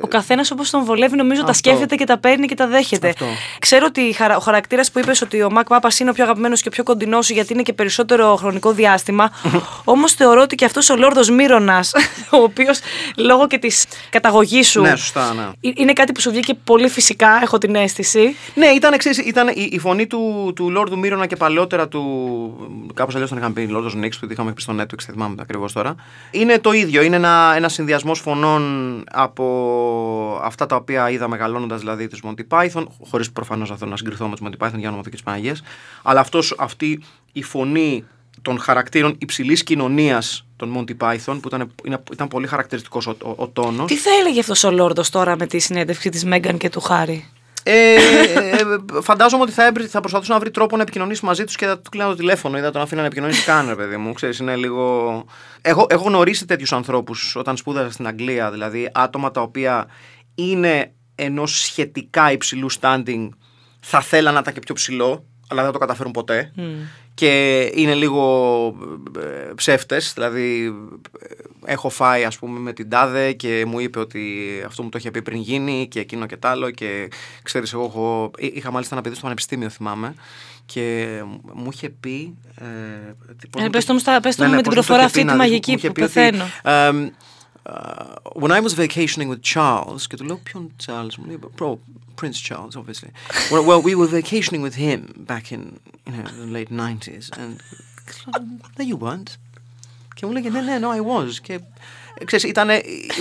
Ο καθένας όπως τον βολεύει, νομίζω τα Αυτό. σκέφτεται και τα παίρνει και τα δέχεται. Αυτό. Ξέρω ότι η χαρα- ο χαρακτήρας που είπες ότι ο Μακ Πάπα είναι ο πιο αγαπημένος και ο πιο κοντινός σου γιατί είναι και περισσότερο χρονικό διάστημα. Όμως θεωρώ ότι και αυτός ο Λόρδος Μύρονας, ο οποίος λόγω και της καταγωγής σου. Ναι, σωστά, ναι. ε- Είναι κάτι που σου βγήκε πολύ φυσικά, έχω την αίσθηση. Ναι, ήταν, ξέρεις, ήταν η, η φωνή του, του Λόρδου Μύρονα και παλαιότερα του. Κάπως αλλιώς τον είχαμε πει, Λόρδος Νίξ, που είχαμε πει στο Netflix, δεν θυμάμαι ακριβώς τώρα. Είναι το ίδιο. Είναι ένα, ένα συνδυασμός φωνών από αυτά τα οποία είδα μεγαλώνοντας, δηλαδή του Monty Python, χωρίς προφανώς να θέλω να συγκριθώ με του Monty Python για όνομα τη Παναγία. Αλλά αυτός, αυτή η φωνή των χαρακτήρων υψηλής κοινωνίας των Monty Python, που ήταν, είναι- ήταν πολύ χαρακτηριστικός ο, ο, ο τόνος. Τι θα έλεγε αυτός ο Λόρδος τώρα με τη συνέντευξη της Μέγαν και του Χάρη; Ε, ε, φαντάζομαι ότι θα, έβρι- θα προσπαθούσε να βρει τρόπο να επικοινωνήσει μαζί τους και θα του κλείνω το τηλέφωνο ή θα τον αφήνω να επικοινωνήσει καν, ρε παιδί μου. Ξέρεις, είναι λίγο. Έχω, έχω γνωρίσει τέτοιους ανθρώπους όταν σπούδαζα στην Αγγλία, δηλαδή άτομα τα οποία είναι ενός σχετικά υψηλού standing, θα θέλαν να ήταν και πιο ψηλό. Αλλά δεν το καταφέρουν ποτέ. Και είναι λίγο ε, ψεύτες, δηλαδή ε, έχω φάει ας πούμε με την τάδε και μου είπε ότι αυτό μου το είχε πει πριν γίνει και εκείνο και τ' άλλο και ξέρεις εγώ έχω, είχα μάλιστα ένα παιδί στο πανεπιστήμιο θυμάμαι και μου είχε πει... Ε, πώς Ε, μου πες το- το μου στα- πες το Ναι, μου ναι, με την πώς μου το προφορά είχε αυτή πει, τη να δεις, μαγική μου είχε που πει ότι, πεθαίνω. Εμ, uh, when I was vacationing with Charles, και του λέω ποιον Charles, μου λέει, bro, Prince Charles, obviously. well, well, we were vacationing with him back in you know, the late 90s, and no, you weren't. Και μου λέγε, ναι, ναι, no, I was. Και ε, ξέρεις, ήταν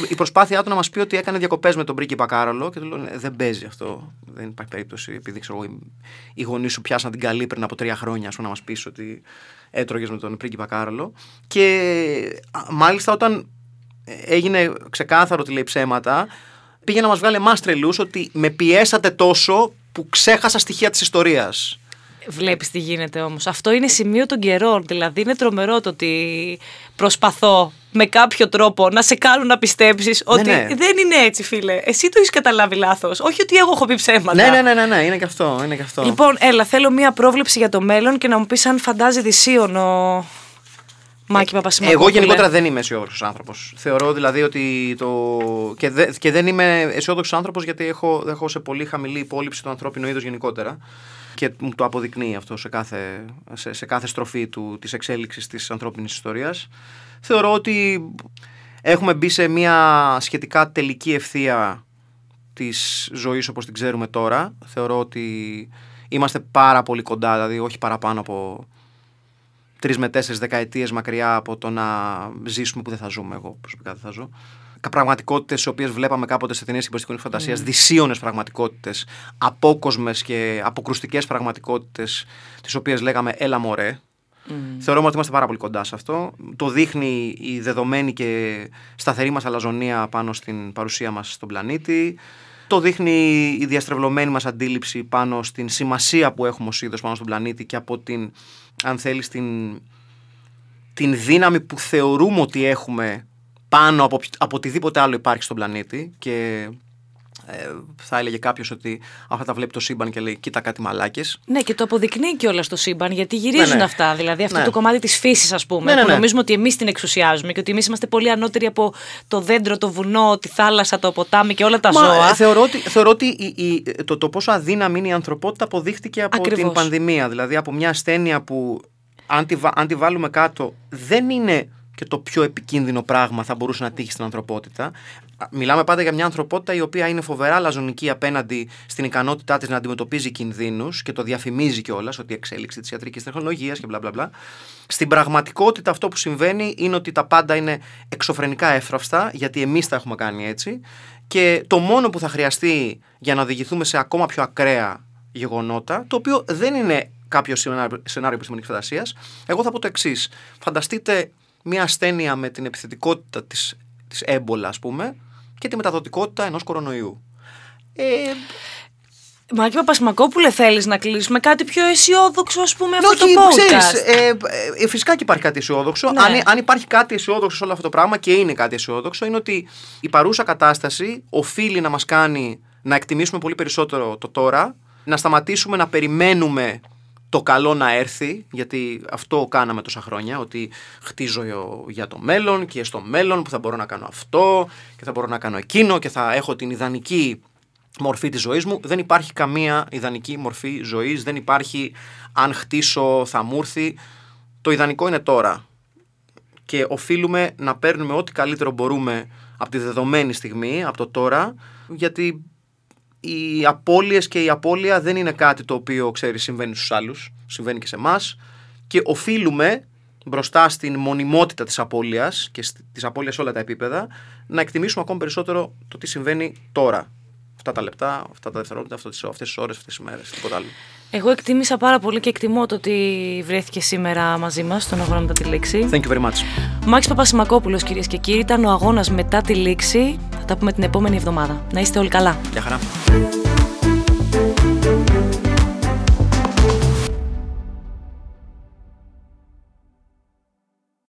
η προσπάθειά του να μας πει ότι έκανε διακοπές με τον πρίγκιπα Κάρολο και του λέω, «Ναι, δεν παίζει αυτό. Δεν υπάρχει περίπτωση, επειδή ξέρω, εγώ, οι- οι γονείς σου πιάσαν την καλή πριν από τρία χρόνια, ας πούμε, να μας πεις ότι έτρωγες με τον πρίγκιπα Κάρολο. Και α, μάλιστα όταν έγινε ξεκάθαρο ότι λέει ψέματα, πήγε να μας βγάλει εμάς τρελούς ότι με πιέσατε τόσο που ξέχασα στοιχεία της ιστορίας. Βλέπεις τι γίνεται όμως. Αυτό είναι σημείο των καιρών. Δηλαδή είναι τρομερό το ότι προσπαθώ με κάποιο τρόπο να σε κάνω να πιστέψεις ότι ναι. δεν είναι έτσι φίλε. Εσύ το έχεις καταλάβει λάθος. Όχι ότι εγώ έχω πει ψέματα. Ναι, ναι, ναι, ναι, ναι, είναι και αυτό. Είναι και αυτό. Λοιπόν, έλα, θέλω μία πρόβλεψη για το μέλλον και να μου πεις αν φαντάζει δυσίων ο Μάκη Παπασημακόπουλε. Εγώ γενικότερα δεν είμαι αισιόδοξος άνθρωπος. Θεωρώ δηλαδή ότι το. και, δε... και δεν είμαι αισιόδοξος άνθρωπος γιατί έχω... έχω σε πολύ χαμηλή υπόλοιψη το ανθρώπινο είδο γενικότερα. Και μου το αποδεικνύει αυτό σε κάθε, σε, σε κάθε στροφή του, της εξέλιξης της ανθρώπινης ιστορίας. Θεωρώ ότι έχουμε μπει σε μια σχετικά τελική ευθεία της ζωής όπως την ξέρουμε τώρα. Θεωρώ ότι είμαστε πάρα πολύ κοντά, δηλαδή όχι παραπάνω από τρεις με τέσσερις δεκαετίες μακριά από το να ζήσουμε που δεν θα ζούμε. Εγώ προσωπικά δεν θα ζω. Πραγματικότητες τις οποίες βλέπαμε κάποτε σε ταινίες υποστηρική φαντασίας, mm. δυσίωνες πραγματικότητες, απόκοσμες και αποκρουστικές πραγματικότητες, τις οποίες λέγαμε έλα μωρέ. Mm. Θεωρούμε ότι είμαστε πάρα πολύ κοντά σε αυτό. Το δείχνει η δεδομένη και σταθερή μας αλαζονία πάνω στην παρουσία μας στον πλανήτη. Το δείχνει η διαστρεβλωμένη μας αντίληψη πάνω στην σημασία που έχουμε ως είδος πάνω στον πλανήτη και από την, αν θέλεις, την, την δύναμη που θεωρούμε ότι έχουμε πάνω από, από οτιδήποτε άλλο υπάρχει στον πλανήτη και ε, θα έλεγε κάποιος ότι αυτά τα βλέπει το σύμπαν και λέει κοίτα κάτι μαλάκες Ναι, και το αποδεικνύει και όλα στο σύμπαν, γιατί γυρίζουν Ναι, ναι. αυτά. Δηλαδή, αυτό Ναι. το κομμάτι της φύσης, ας πούμε, Ναι, ναι, που ναι. νομίζουμε ότι εμείς την εξουσιάζουμε και ότι εμείς είμαστε πολύ ανώτεροι από το δέντρο, το βουνό, τη θάλασσα, το ποτάμι και όλα τα Μα, ζώα. ε, θεωρώ ότι, θεωρώ ότι η- η- το, το πόσο αδύναμη είναι η ανθρωπότητα αποδείχτηκε από Ακριβώς. την πανδημία. Δηλαδή από μια ασθένεια που αν τη, βα- αν τη βάλουμε κάτω δεν είναι και το πιο επικίνδυνο πράγμα θα μπορούσε να τύχει στην ανθρωπότητα. Α, Μιλάμε πάντα για μια ανθρωπότητα η οποία είναι φοβερά λαζονική απέναντι στην ικανότητά της να αντιμετωπίζει κινδύνους και το διαφημίζει κιόλας ότι η εξέλιξη της ιατρικής τεχνολογίας και μπλα μπλα μπλα. Στην πραγματικότητα αυτό που συμβαίνει είναι ότι τα πάντα είναι εξωφρενικά εύθραυστα γιατί εμείς τα έχουμε κάνει έτσι και το μόνο που θα χρειαστεί για να οδηγηθούμε σε ακόμα πιο ακραία γεγονότα, το οποίο δεν είναι κάποιο σενάριο, σενάριο επιστημονικής φαντασίας, εγώ θα πω το εξής. Φανταστείτε μια ασθένεια με την επιθετικότητα της, της έμπολα, ας πούμε, και τη μεταδοτικότητα ενός κορονοϊού. Ε, Μάκη Παπασημακόπουλε, θέλεις να κλείσουμε κάτι πιο αισιόδοξο, ας πούμε, αυτό το όχι, podcast; ξέρεις, ε, ε, φυσικά και υπάρχει κάτι αισιόδοξο. Ναι. Αν, αν υπάρχει κάτι αισιόδοξο σε όλο αυτό το πράγμα και είναι κάτι αισιόδοξο, είναι ότι η παρούσα κατάσταση οφείλει να μας κάνει να εκτιμήσουμε πολύ περισσότερο το τώρα, να σταματήσουμε να περιμένουμε το καλό να έρθει, γιατί αυτό κάναμε τόσα χρόνια, ότι χτίζω για το μέλλον και στο μέλλον που θα μπορώ να κάνω αυτό και θα μπορώ να κάνω εκείνο και θα έχω την ιδανική μορφή της ζωής μου. Δεν υπάρχει καμία ιδανική μορφή ζωής, δεν υπάρχει αν χτίσω θα μου έρθει. Το ιδανικό είναι τώρα και οφείλουμε να παίρνουμε ό,τι καλύτερο μπορούμε από τη δεδομένη στιγμή, από το τώρα, γιατί οι απώλειες και η απώλεια δεν είναι κάτι το οποίο, ξέρεις, συμβαίνει στους άλλους, συμβαίνει και σε εμάς και οφείλουμε μπροστά στην μονιμότητα της απώλειας και σ- της απώλειας σε όλα τα επίπεδα να εκτιμήσουμε ακόμη περισσότερο το τι συμβαίνει τώρα. Αυτά τα λεπτά, αυτά τα δευτερόλεπτα, αυτές, αυτές τις ώρες, αυτές τις μέρες, τίποτα άλλο. Εγώ εκτίμησα πάρα πολύ και εκτιμώ το ότι βρέθηκε σήμερα μαζί μας στον αγώνα μετά τη λήξη. Thank you very much. Μάκης Παπασημακόπουλος κυρίες και κύριοι ήταν ο αγώνας μετά τη λήξη. Θα τα πούμε την επόμενη εβδομάδα. Να είστε όλοι καλά. Γεια χαρά.